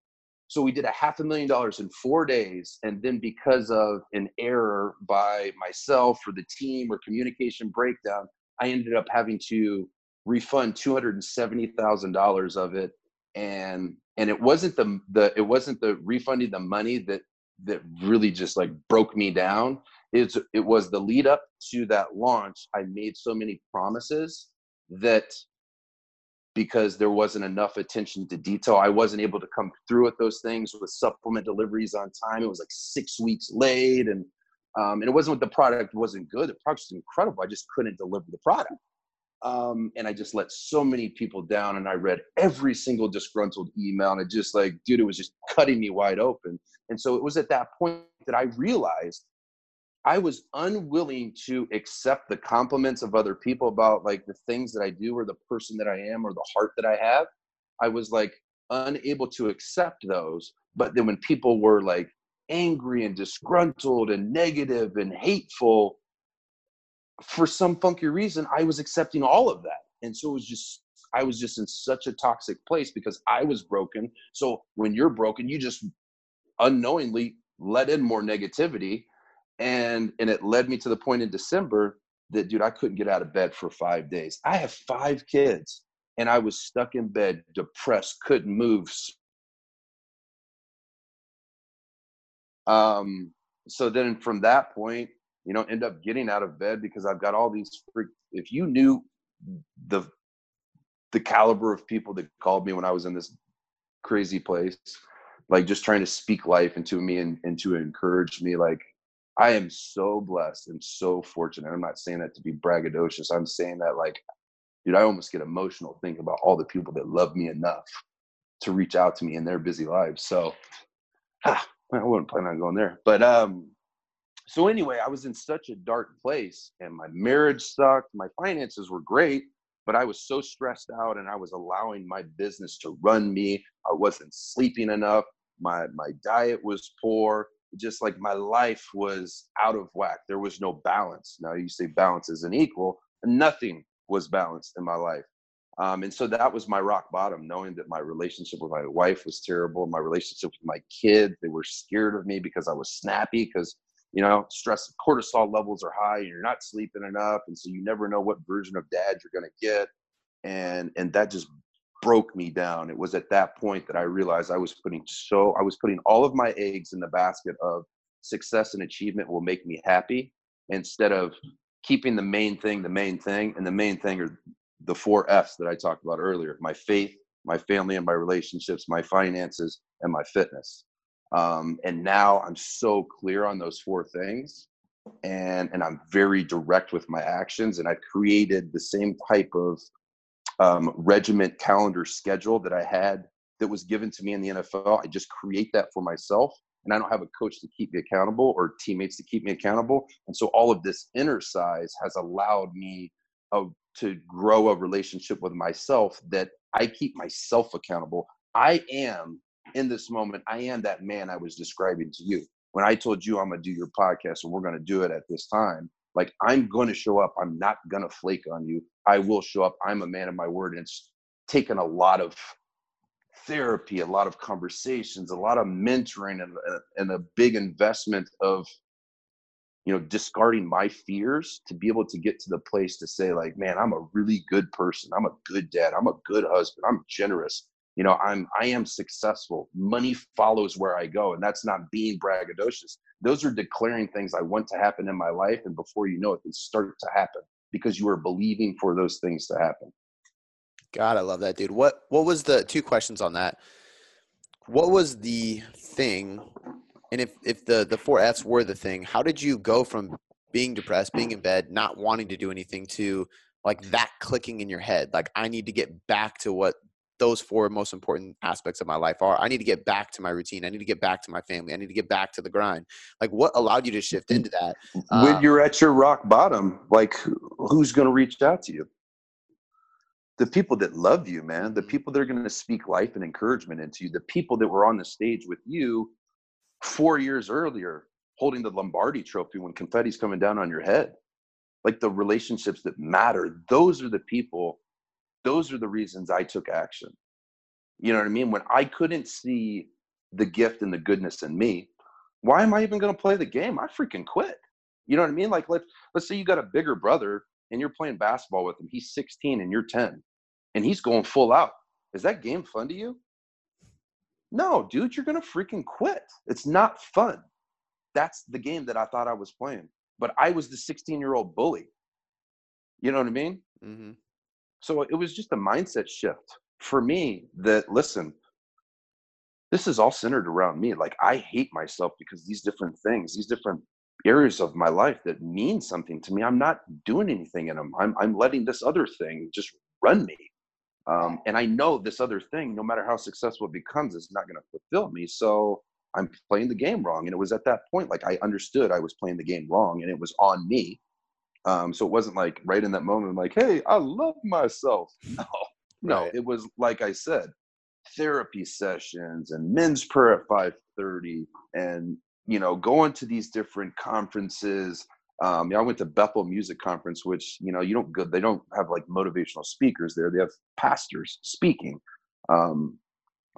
So we did a half a million dollars in four days. And then because of an error by myself or the team or communication breakdown, I ended up having to refund $270,000 of it. And, and it wasn't the, the, it wasn't the refunding the money that, that really just like broke me down it's, it was the lead up to that launch. I made so many promises that because there wasn't enough attention to detail, I wasn't able to come through with those things with supplement deliveries on time. It was like six weeks late, and Um, and it wasn't the product wasn't good. The product was incredible. I just couldn't deliver the product. Um, and I just let so many people down. And I read every single disgruntled email, and it just like, dude, it was just cutting me wide open. And so it was at that point that I realized I was unwilling to accept the compliments of other people about like the things that I do or the person that I am or the heart that I have. I was like unable to accept those. But then when people were like angry and disgruntled and negative and hateful, for some funky reason, I was accepting all of that. And so it was just, I was just in such a toxic place because I was broken. So when you're broken, you just unknowingly let in more negativity and and it led me to the point in december that dude i couldn't get out of bed for five days. I have five kids and i was stuck in bed depressed couldn't move um so then from that point you know end up getting out of bed because i've got all these freak if you knew the the caliber of people that called me when i was in this crazy place like just trying to speak life into me and, and to encourage me like I am so blessed and so fortunate. I'm not saying that to be braggadocious. I'm saying that like, dude, I almost get emotional thinking about all the people that love me enough to reach out to me in their busy lives. So ah, I wasn't planning on going there. But um, so anyway, I was in such a dark place and my marriage sucked. My finances were great, but I was so stressed out and I was allowing my business to run me. I wasn't sleeping enough. My my diet was poor just like my life was out of whack. There was no balance. Now you say balance isn't equal. Nothing was balanced in my life. Um, and so that was my rock bottom, knowing that my relationship with my wife was terrible. My relationship with my kids, they were scared of me because I was snappy because, you know, stress, cortisol levels are high and you're not sleeping enough. And so you never know what version of dad you're going to get. And, and that just broke me down. It was at that point that I realized I was putting so I was putting all of my eggs in the basket of success and achievement will make me happy instead of keeping the main thing the main thing and the main thing are the four F's that I talked about earlier my faith, my family and my relationships, my finances, and my fitness. Um, and now I'm so clear on those four things and and I'm very direct with my actions and I've created the same type of um, regiment calendar schedule that I had that was given to me in the NFL. I just create that for myself. And I don't have a coach to keep me accountable or teammates to keep me accountable. And so all of this Innercise has allowed me uh, to grow a relationship with myself that I keep myself accountable. I am in this moment, I am that man I was describing to you. When I told you I'm going to do your podcast and we're going to do it at this time, like I'm going to show up. I'm not going to flake on you. I will show up. I'm a man of my word. And it's taken a lot of therapy, a lot of conversations, a lot of mentoring, and, uh, and a big investment of, you know, discarding my fears to be able to get to the place to say, like, man, I'm a really good person. I'm a good dad. I'm a good husband. I'm generous you know i'm i am successful. Money follows where i go and that's not being braggadocious. Those are declaring things i want to happen in my life and before you know it they start to happen because you are believing for those things to happen. God i love that dude. What what was the two questions on that. What was the thing and if if the the four f's were the thing how did you go from being depressed being in bed not wanting to do anything to like that clicking in your head? Like i need to get back to what those four most important aspects of my life are i need to get back to my routine i need to get back to my family i need to get back to the grind. Like what allowed you to shift into that when um, you're at your rock bottom like who's going to reach out to you? The people that love you man the people that are going to speak life and encouragement into you the people that were on the stage with you four years earlier holding the lombardi trophy when confetti's coming down on your head. Like the relationships that matter those are the people those are the reasons I took action. You know what I mean? When I couldn't see the gift and the goodness in me, why am I even going to play the game? I freaking quit. You know what I mean? Like let's let's say you got a bigger brother and you're playing basketball with him. He's 16 and you're 10 and he's going full out. Is that game fun to you? No, dude, you're going to freaking quit. It's not fun. That's the game that I thought I was playing. But I was the 16 year old bully. You know what I mean? Mm-hmm. So it was just a mindset shift for me that, listen, this is all centered around me. Like I hate myself because these different things, these different areas of my life that mean something to me, I'm not doing anything in them. I'm, I'm letting this other thing just run me. Um, and I know this other thing, no matter how successful it becomes, is not going to fulfill me. So I'm playing the game wrong. And it was at that point, like I understood I was playing the game wrong and it was on me. Um, so it wasn't like right in that moment, like, hey, I love myself. No, no, right. it was like I said, therapy sessions and men's prayer at 5:30 and you know going to these different conferences um, yeah, I went to Bethel Music Conference, which you know you don't go. They don't have like motivational speakers there. They have pastors speaking. Um,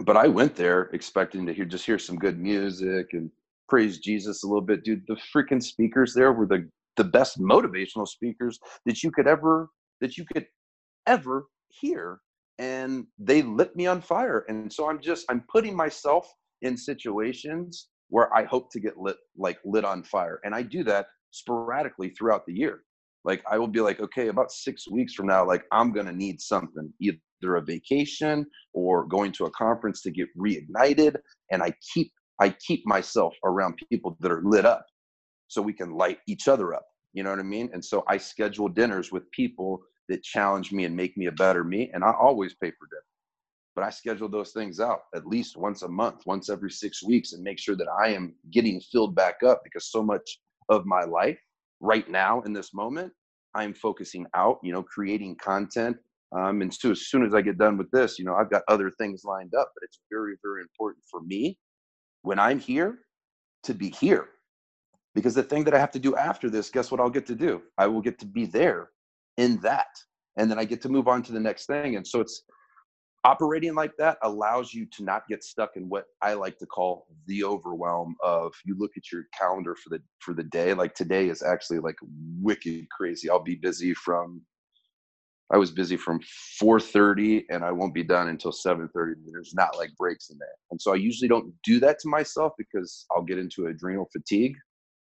but I went there expecting to hear just hear some good music and praise Jesus a little bit, dude. The freaking speakers there were the the best motivational speakers that you could ever that you could ever hear, and they lit me on fire. And so I'm just I'm putting myself in situations where I hope to get lit like lit on fire, and I do that sporadically throughout the year. Like I will be like, okay, about six weeks from now, like I'm gonna need something, either a vacation or going to a conference to get reignited. And I keep I keep myself around people that are lit up so we can light each other up. You know what I mean? And so I schedule dinners with people that challenge me and make me a better me. And I always pay for dinner. But I schedule those things out at least once a month, once every six weeks, and make sure that I am getting filled back up because so much of my life right now in this moment i'm focusing out you know creating content um, and so as soon as i get done with this you know i've got other things lined up but it's very very important for me when i'm here to be here because the thing that i have to do after this guess what i'll get to do? I will get to be there in that and then i get to move on to the next thing and so it's operating like that allows you to not get stuck in what I like to call the overwhelm of you look at your calendar for the for the day like today is actually like wicked crazy. I'll be busy from I was busy from 4:30 and I won't be done until 7:30 there's not like breaks in there. And so I usually don't do that to myself because I'll get into adrenal fatigue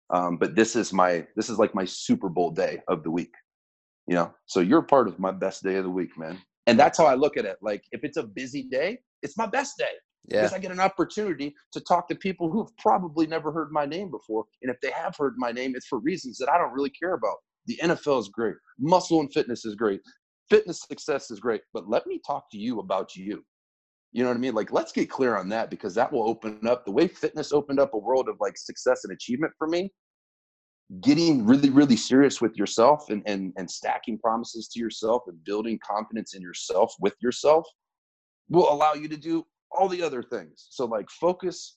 um, but this is my this is like my Super Bowl day of the week you know so you're part of my best day of the week man and that's how I look at it. Like if it's a busy day, it's my best day. Yeah. Because I get an opportunity to talk to people who've probably never heard my name before. And if they have heard my name, it's for reasons that I don't really care about. The NFL is great. Muscle and fitness is great. Fitness success is great. But let me talk to you about you. You know what I mean? Like, let's get clear on that because that will open up the way fitness opened up a world of like success and achievement for me getting really really serious with yourself and, and and stacking promises to yourself and building confidence in yourself with yourself will allow you to do all the other things so like focus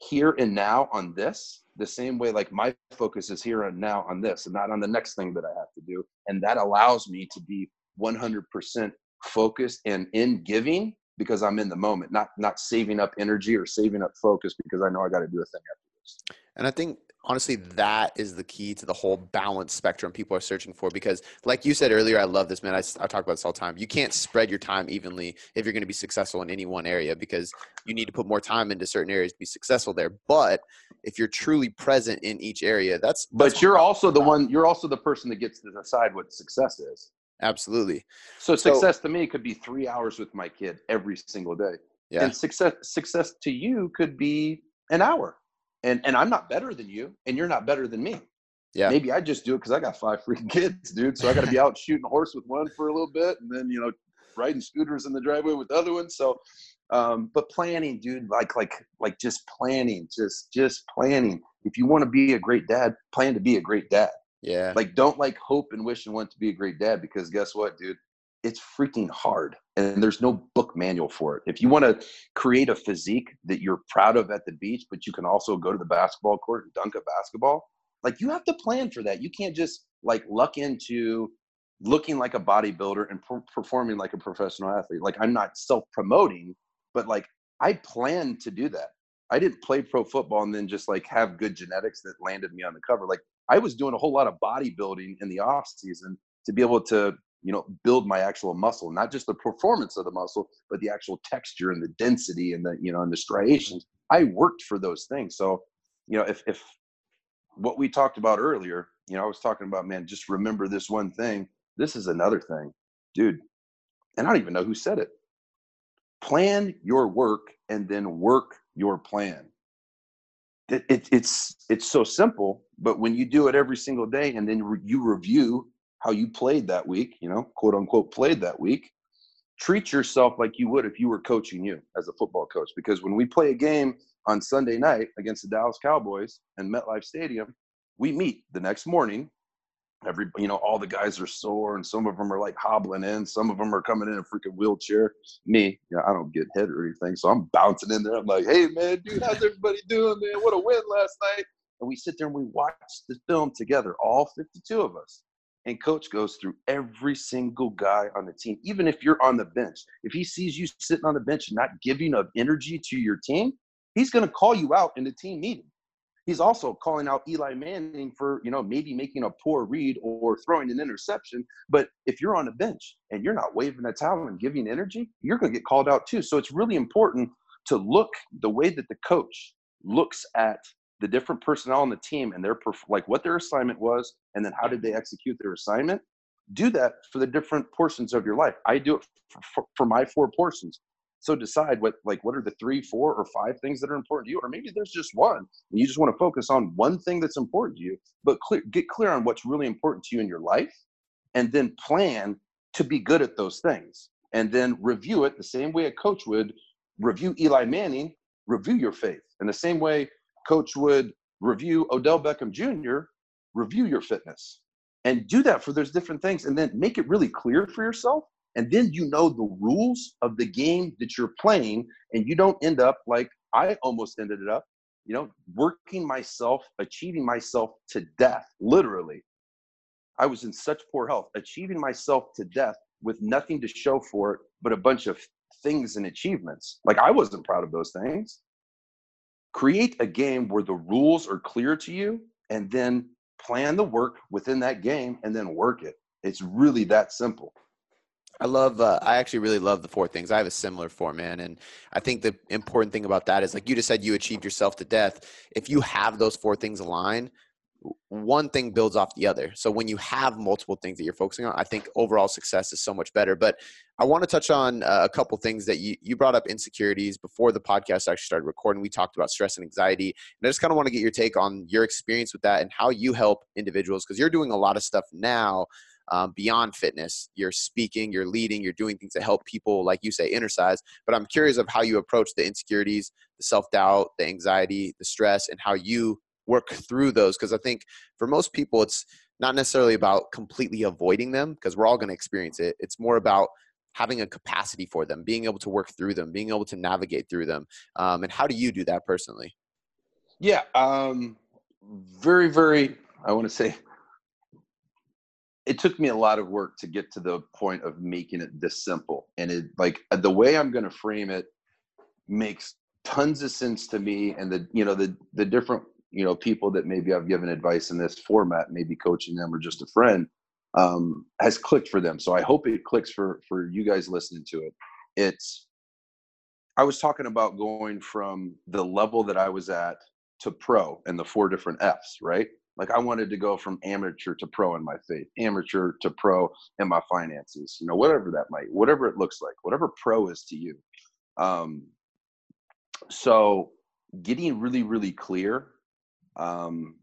here and now on this the same way like my focus is here and now on this and not on the next thing that i have to do and that allows me to be 100% focused and in giving because i'm in the moment not not saving up energy or saving up focus because i know i got to do a thing after this and i think honestly hmm. that is the key to the whole balance spectrum people are searching for because like you said earlier i love this man. I, I talk about this all the time. You can't spread your time evenly if you're going to be successful in any one area because you need to put more time into certain areas to be successful there. But if you're truly present in each area that's, that's but you're also the one you're also the person that gets to decide what success is absolutely so, so success to me could be three hours with my kid every single day yeah. and success success to you could be an hour and and I'm not better than you, and you're not better than me. Yeah. Maybe I just do it because I got five freaking kids, dude. So I got to be out shooting a horse with one for a little bit, and then you know riding scooters in the driveway with the other ones. So, um, but planning, dude, like like like just planning, just just planning. If you want to be a great dad, plan to be a great dad. Yeah. Like don't like hope and wish and want to be a great dad because guess what, dude? it's freaking hard and there's no book manual for it. If you want to create a physique that you're proud of at the beach, but you can also go to the basketball court and dunk a basketball, like you have to plan for that. You can't just like luck into looking like a bodybuilder and per- performing like a professional athlete. Like I'm not self promoting, but like I plan to do that. I didn't play pro football and then just like have good genetics that landed me on the cover. Like I was doing a whole lot of bodybuilding in the off season to be able to you know build my actual muscle not just the performance of the muscle but the actual texture and the density and the you know and the striations. I worked for those things. So you know if if what we talked about earlier you know i was talking about man just remember this one thing. This is another thing. Dude and i don't even know who said it. Plan your work and then work your plan. It, it, it's it's so simple But when you do it every single day and then re- you review how you played that week, you know, quote unquote, played that week, treat yourself like you would if you were coaching you as a football coach. Because when we play a game on Sunday night against the Dallas Cowboys and MetLife Stadium, we meet the next morning. Every, you know, all the guys are sore, and some of them are like hobbling in. Some of them are coming in a freaking wheelchair. Me, you know, I don't get hit or anything, so I'm bouncing in there. I'm like, "Hey, man, dude, how's everybody doing, man? What a win last night!" And we sit there and we watch the film together, all 52 of us. And coach goes through every single guy on the team, even if you're on the bench. If he sees you sitting on the bench and not giving of energy to your team, he's going to call you out in the team meeting. He's also calling out Eli Manning for, you know, maybe making a poor read or throwing an interception. But if you're on the bench and you're not waving a towel and giving energy, you're going to get called out too. So it's really important to look the way that the coach looks at the different personnel on the team and their like what their assignment was and then how did they execute their assignment do that for the different portions of your life i do it for, for, for my four portions so decide what like what are the three, four, or five things that are important to you, or maybe there's just one. And you just want to focus on one thing that's important to you, but clear, get clear on what's really important to you in your life, and then plan to be good at those things, and then review it the same way a coach would review Eli Manning, review your faith, in the same way coach would review Odell Beckham Jr., review your fitness, and do that for those different things, and then make it really clear for yourself and then you know the rules of the game that you're playing and you don't end up like i almost ended it up you know working myself achieving myself to death literally i was in such poor health achieving myself to death with nothing to show for it but a bunch of things and achievements like i wasn't proud of those things create a game where the rules are clear to you and then plan the work within that game and then work it it's really that simple I love. Uh, I actually really love the four things. I have a similar four, man, and I think the important thing about that is, like you just said, you achieved yourself to death. If you have those four things aligned, one thing builds off the other. So when you have multiple things that you're focusing on, I think overall success is so much better. But I want to touch on uh, a couple things that you you brought up insecurities before the podcast actually started recording. We talked about stress and anxiety, and I just kind of want to get your take on your experience with that and how you help individuals because you're doing a lot of stuff now um, beyond fitness. You're speaking, you're leading, you're doing things to help people, like you say, Innercise. But I'm curious of how you approach the insecurities, the self doubt, the anxiety, the stress, and how you work through those. Because I think for most people, it's not necessarily about completely avoiding them, because we're all going to experience it. It's more about having a capacity for them, being able to work through them, being able to navigate through them. Um, and how do you do that personally? Yeah, um, very, very. I want to say it took me a lot of work to get to the point of making it this simple and it like uh, the way i'm going to frame it makes tons of sense to me and the you know the the different you know people that maybe i've given advice in this format maybe coaching them or just a friend um, has clicked for them. So i hope it clicks for for you guys listening to it. It's i was talking about going from the level that i was at to pro and the four different f's right? Like I wanted to go from amateur to pro in my faith, amateur to pro in my finances, you know, whatever that might, whatever it looks like, whatever pro is to you. Um, so getting really, really clear um,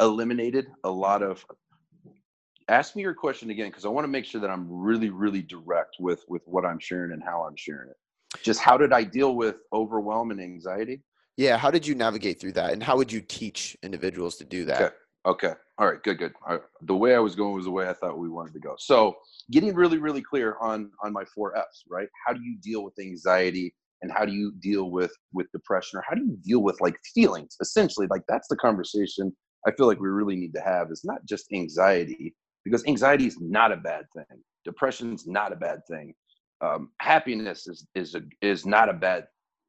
eliminated a lot of ask me your question again because i want to make sure that i'm really really direct with with what i'm sharing and how i'm sharing it just how did i deal with overwhelm and anxiety yeah, how did you navigate through that, and how would you teach individuals to do that? Okay. Okay. All right. Good. Good. The way I was going was the way I thought we wanted to go. So, getting really, really clear on on my four Fs. Right. How do you deal with anxiety, and how do you deal with with depression, or how do you deal with like feelings? Essentially, like that's the conversation I feel like we really need to have. Is not just anxiety, because anxiety is not a bad thing. Depression is not a bad thing. Um, happiness is is a, is not a bad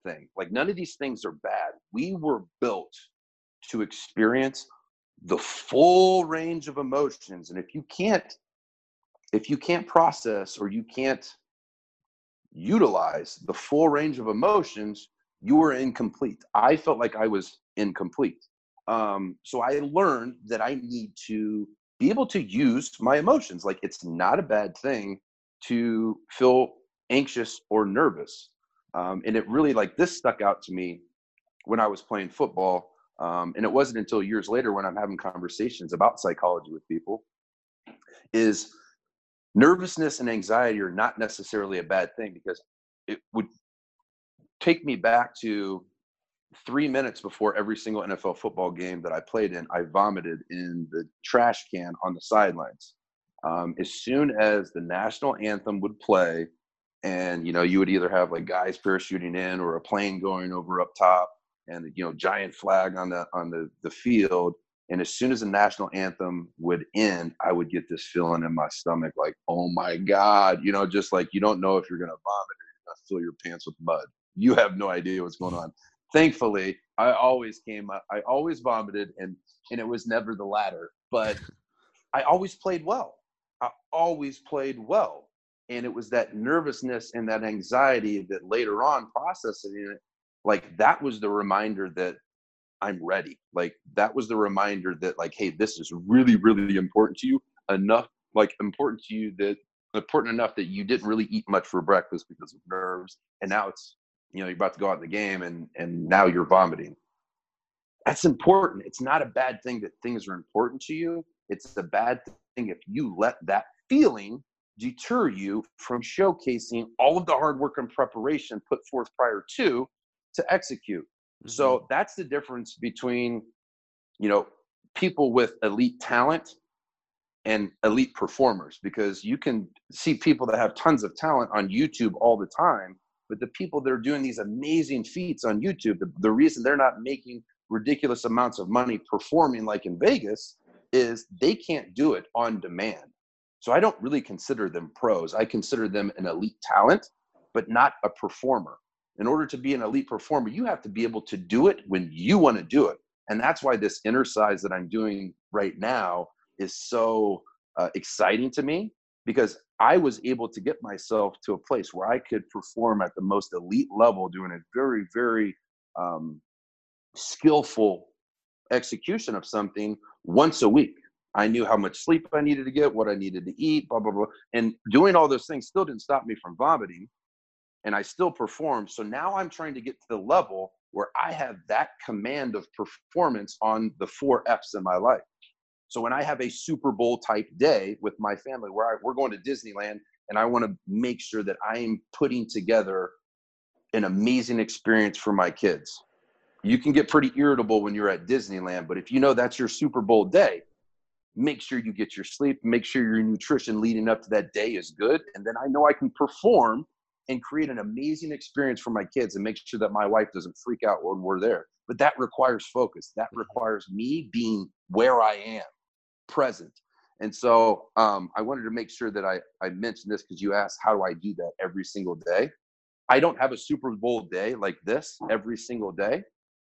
thing. Like none of these things are bad. We were built to experience the full range of emotions. And if you can't, if you can't process or you can't utilize the full range of emotions, you were incomplete. I felt like I was incomplete. Um, so I learned that I need to be able to use my emotions. Like it's not a bad thing to feel anxious or nervous. Um, and it really like this stuck out to me when I was playing football. um, and it wasn't until years later when i'm having conversations about psychology with people is nervousness and anxiety are not necessarily a bad thing because it would take me back to three minutes before every single NFL football game that I played in, I vomited in the trash can on the sidelines. Um, as soon as the national anthem would play, and you know, you would either have like guys parachuting in or a plane going over up top, and you know, giant flag on the on the the field. And as soon as the national anthem would end, I would get this feeling in my stomach, like, oh my god, you know, just like you don't know if you're gonna vomit or you're gonna fill your pants with mud. You have no idea what's going on thankfully, I always came I always vomited, and and it was never the latter. But I always played well. I always played well, and it was that nervousness and that anxiety that later on processing it, like that was the reminder that I'm ready. Like that was the reminder that like, hey, this is really, really important to you enough, like important to you that important enough that you didn't really eat much for breakfast because of nerves, and now it's you know you're about to go out in the game and and now you're vomiting. That's important. It's not a bad thing that things are important to you. It's a bad thing if you let that feeling deter you from showcasing all of the hard work and preparation put forth prior to to execute mm-hmm. so that's the difference between you know people with elite talent and elite performers because you can see people that have tons of talent on YouTube all the time but the people that are doing these amazing feats on YouTube, the, the reason they're not making ridiculous amounts of money performing like in Vegas is they can't do it on demand. So I don't really consider them pros. I consider them an elite talent, but not a performer. In order to be an elite performer, you have to be able to do it when you want to do it. And that's why this Innercise that I'm doing right now is so uh, exciting to me because I was able to get myself to a place where I could perform at the most elite level, doing a very, very um, skillful execution of something once a week. I knew how much sleep I needed to get, what I needed to eat, blah, blah, blah. And doing all those things still didn't stop me from vomiting. And I still perform. So now I'm trying to get to the level where I have that command of performance on the four F's in my life. So when I have a Super Bowl type day with my family where I, we're going to Disneyland and I want to make sure that I am putting together an amazing experience for my kids. You can get pretty irritable when you're at Disneyland, but if you know that's your Super Bowl day, make sure you get your sleep, make sure your nutrition leading up to that day is good. And then I know I can perform and create an amazing experience for my kids and make sure that my wife doesn't freak out when we're there. But that requires focus. That mm-hmm. requires me being where I am present. And so um, I wanted to make sure that I, I mentioned this because you asked, how do I do that every single day? I don't have a Super Bowl day like this every single day.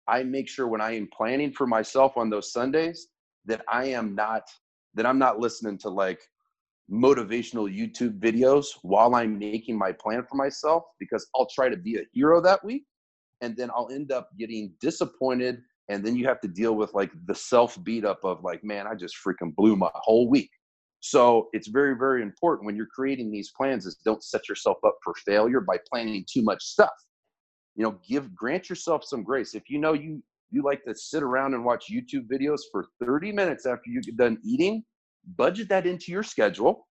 I make sure when I am planning for myself on those Sundays that I am not, that I'm not listening to like motivational YouTube videos while I'm making my plan for myself because I'll try to be a hero that week and then I'll end up getting disappointed and then you have to deal with like the self beat up of like man i just freaking blew my whole week. So it's very very important when you're creating these plans is don't set yourself up for failure by planning too much stuff. You know give grant yourself some grace. If you know you you like to sit around and watch youtube videos for 30 minutes after you get done eating budget that into your schedule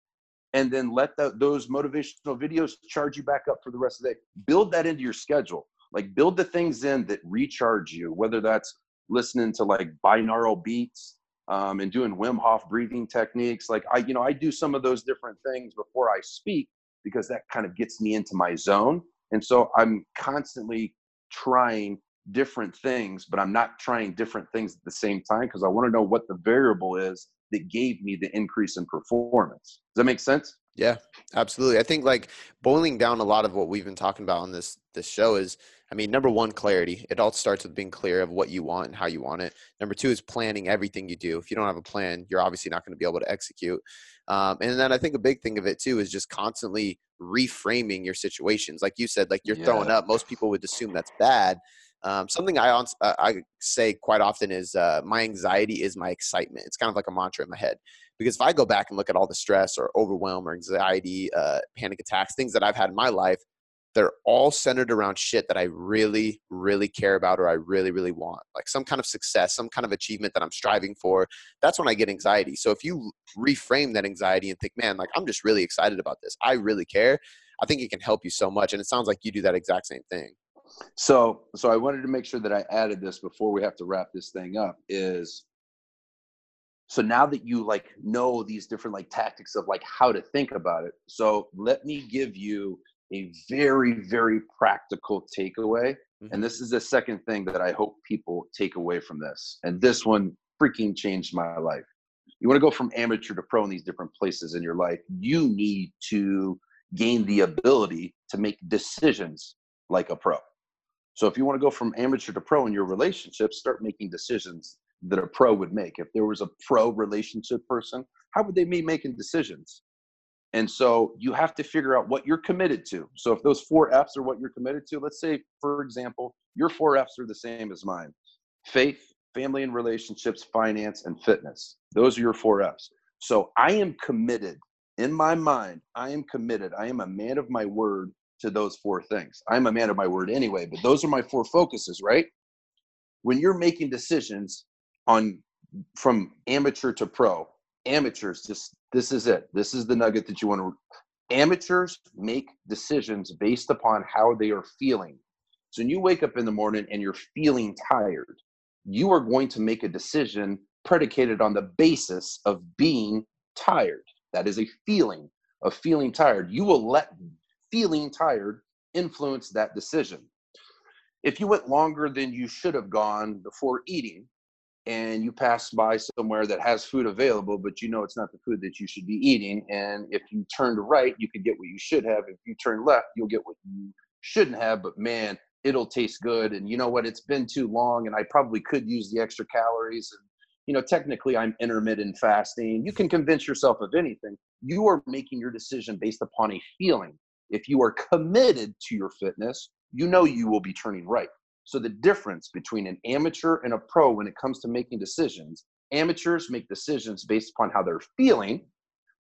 and then let the, those motivational videos charge you back up for the rest of the day build that into your schedule like build the things in that recharge you whether that's listening to like binaural beats um, and doing Wim Hof breathing techniques. Like I, you know, I do some of those different things before I speak because that kind of gets me into my zone. And so I'm constantly trying different things, but I'm not trying different things at the same time because I want to know what the variable is that gave me the increase in performance. Does that make sense? Yeah, absolutely. I think like boiling down a lot of what we've been talking about on this this show is I mean, number one, clarity. It all starts with being clear of what you want and how you want it. Number two is planning everything you do. If you don't have a plan, you're obviously not going to be able to execute. Um, and then I think a big thing of it too is just constantly reframing your situations. Like you said, like you're yeah. throwing up. Most people would assume that's bad. Um, something I uh, I say quite often is uh, my anxiety is my excitement. It's kind of like a mantra in my head because if I go back and look at all the stress or overwhelm or anxiety, uh, panic attacks, things that I've had in my life, they're all centered around shit that I really, really care about or I really, really want. Like some kind of success, some kind of achievement that I'm striving for. That's when I get anxiety. So if you reframe that anxiety and think, man, like I'm just really excited about this, I really care, I think it can help you so much. And it sounds like you do that exact same thing. So, so I wanted to make sure that I added this before we have to wrap this thing up. Is so now that you like know these different like tactics of like how to think about it. So let me give you a very very practical takeaway, mm-hmm. and this is the second thing that I hope people take away from this. And this one freaking changed my life. You want to go from amateur to pro in these different places in your life. You need to gain the ability to make decisions like a pro. So if you want to go from amateur to pro in your relationship, start making decisions that a pro would make. If there was a pro relationship person, how would they be making decisions? And so you have to figure out what you're committed to. So if those four F's are what you're committed to, let's say, for example, your four F's are the same as mine faith, family and relationships, finance, and fitness. Those are your four F's. So I am committed in my mind, I am committed. I am a man of my word to those four things. I'm a man of my word anyway, but those are my four focuses, right? When you're making decisions on from amateur to pro, amateurs just this is it. This is the nugget that you want to amateurs make decisions based upon how they are feeling. So when you wake up in the morning and you're feeling tired, you are going to make a decision predicated on the basis of being tired. That is a feeling of feeling tired. You will let feeling tired influence that decision. If you went longer than you should have gone before eating, and you pass by somewhere that has food available, but you know it's not the food that you should be eating. And if you turned right, you could get what you should have. If you turn left, you'll get what you shouldn't have. But man, it'll taste good. And you know what? It's been too long, and I probably could use the extra calories. And you know, technically, I'm intermittent fasting. You can convince yourself of anything. You are making your decision based upon a feeling. If you are committed to your fitness, you know you will be turning right. So the difference between an amateur and a pro when it comes to making decisions, amateurs make decisions based upon how they're feeling,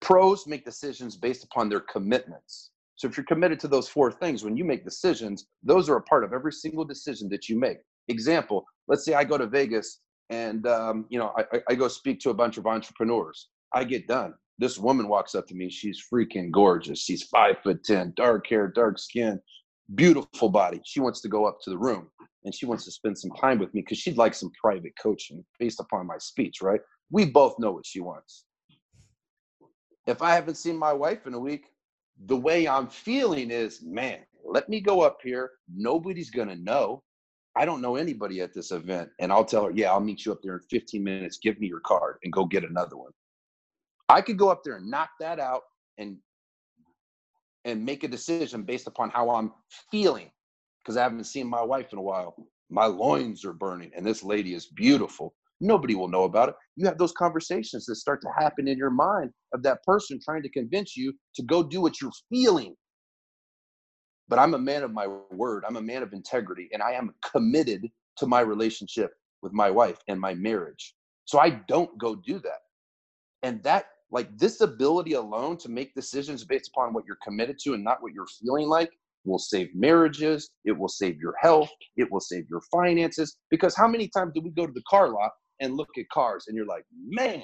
pros make decisions based upon their commitments. So if you're committed to those four things, when you make decisions, those are a part of every single decision that you make. Example, let's say I go to Vegas and um, you know I, I go speak to a bunch of entrepreneurs. I get done. This woman walks up to me. She's freaking gorgeous. She's five foot ten, dark hair, dark skin, beautiful body. She wants to go up to the room and she wants to spend some time with me because she'd like some private coaching based upon my speech, right? We both know what she wants. If I haven't seen my wife in a week, the way I'm feeling is, man, let me go up here. Nobody's to know. I don't know anybody at this event. And I'll tell her, yeah, I'll meet you up there in 15 minutes. Give me your card and go get another one. I could go up there and knock that out and and make a decision based upon how I'm feeling because I haven't seen my wife in a while. My loins are burning, and this lady is beautiful. Nobody will know about it. You have those conversations that start to happen in your mind of that person trying to convince you to go do what you're feeling. But I'm a man of my word, I'm a man of integrity, and I am committed to my relationship with my wife and my marriage. So I don't go do that. And that like this ability alone to make decisions based upon what you're committed to and not what you're feeling like will save marriages it will save your health it will save your finances. Because how many times do we go to the car lot and look at cars and you're like man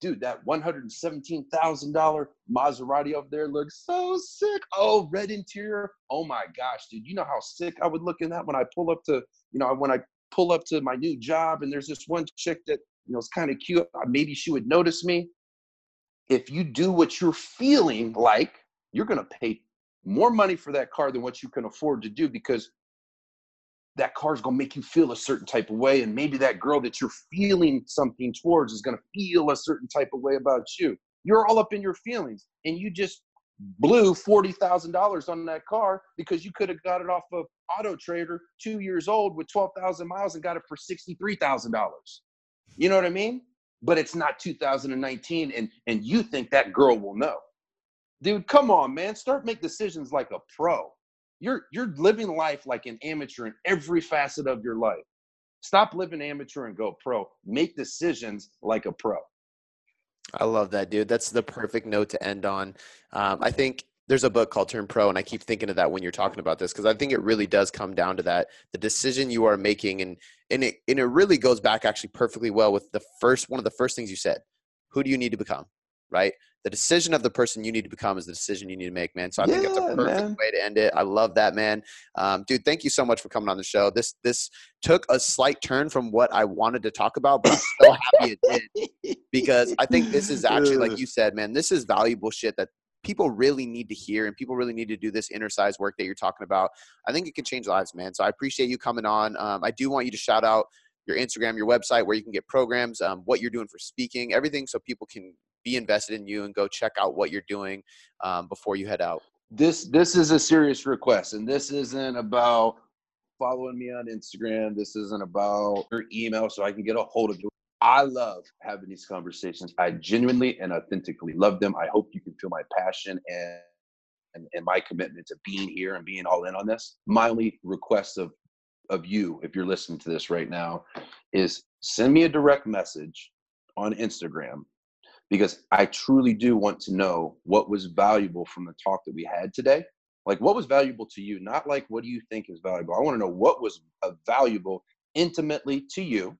dude that $117000 maserati over there looks so sick. Oh red interior. Oh my gosh dude you know how sick i would look in that when i pull up to you know when i pull up to my new job and there's this one chick that you know it's kind of cute. Maybe she would notice me if you do what you're feeling like, you're going to pay more money for that car than what you can afford to do because that car is going to make you feel a certain type of way. And maybe that girl that you're feeling something towards is going to feel a certain type of way about you. You're all up in your feelings and you just blew $40,000 on that car because you could have got it off of Auto Trader two years old with 12,000 miles and got it for $63,000. You know what I mean? But it's not 2019 and and you think that girl will know. Dude come on man. Start make decisions like a pro. You're you're living life like an amateur in every facet of your life. Stop living amateur and go pro. Make decisions like a pro. I love that dude. That's the perfect note to end on. Um, i think there's a book called Turn Pro, and I keep thinking of that when you're talking about this because I think it really does come down to that the decision you are making, and and it and it really goes back actually perfectly well with the first one of the first things you said. Who do you need to become? Right. The decision of the person you need to become is the decision you need to make, man. So I yeah, think it's a perfect man. way to end it. I love that, man. Um, dude, thank you so much for coming on the show. This this took a slight turn from what I wanted to talk about, but I'm so happy it did because I think this is actually, like you said, man, this is valuable shit that people really need to hear and people really need to do this Innercise work that you're talking about. I think it can change lives, man. So I appreciate you coming on. Um, I do want you to shout out your Instagram, your website, where you can get programs, um, what you're doing for speaking, everything, so people can be invested in you and go check out what you're doing um, before you head out. This this is a serious request, and this isn't about following me on Instagram. This isn't about your email, so I can get a hold of you. I love having these conversations. I genuinely and authentically love them. I hope you can feel my passion and, and, and my commitment to being here and being all in on this. My only request of of you, if you're listening to this right now, is send me a direct message on Instagram because I truly do want to know what was valuable from the talk that we had today. Like, what was valuable to you? Not like, what do you think is valuable? I want to know what was uh, valuable intimately to you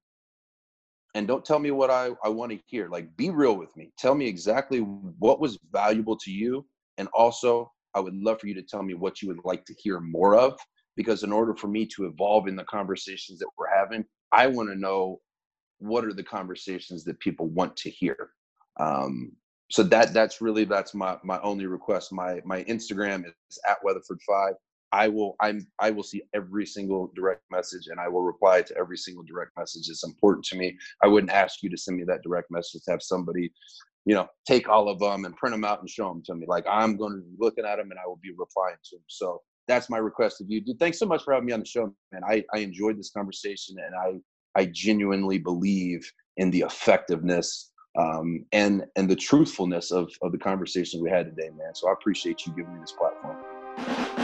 and don't tell me what I, I want to hear. Like, be real with me. Tell me exactly what was valuable to you. And also, I would love for you to tell me what you would like to hear more of. Because in order for me to evolve in the conversations that we're having, I want to know what are the conversations that people want to hear. Um, so that that's really that's my my only request. My my Instagram is at Weatherford Five. I will I'm I will see every single direct message and I will reply to every single direct message. It's important to me. I wouldn't ask you to send me that direct message to have somebody, you know, take all of them and print them out and show them to me. Like I'm going to be looking at them and I will be replying to them. So that's my request of you. Dude, thanks so much for having me on the show, man. I, I enjoyed this conversation and I I genuinely believe in the effectiveness um, and and the truthfulness of of the conversations we had today, man. So I appreciate you giving me this platform.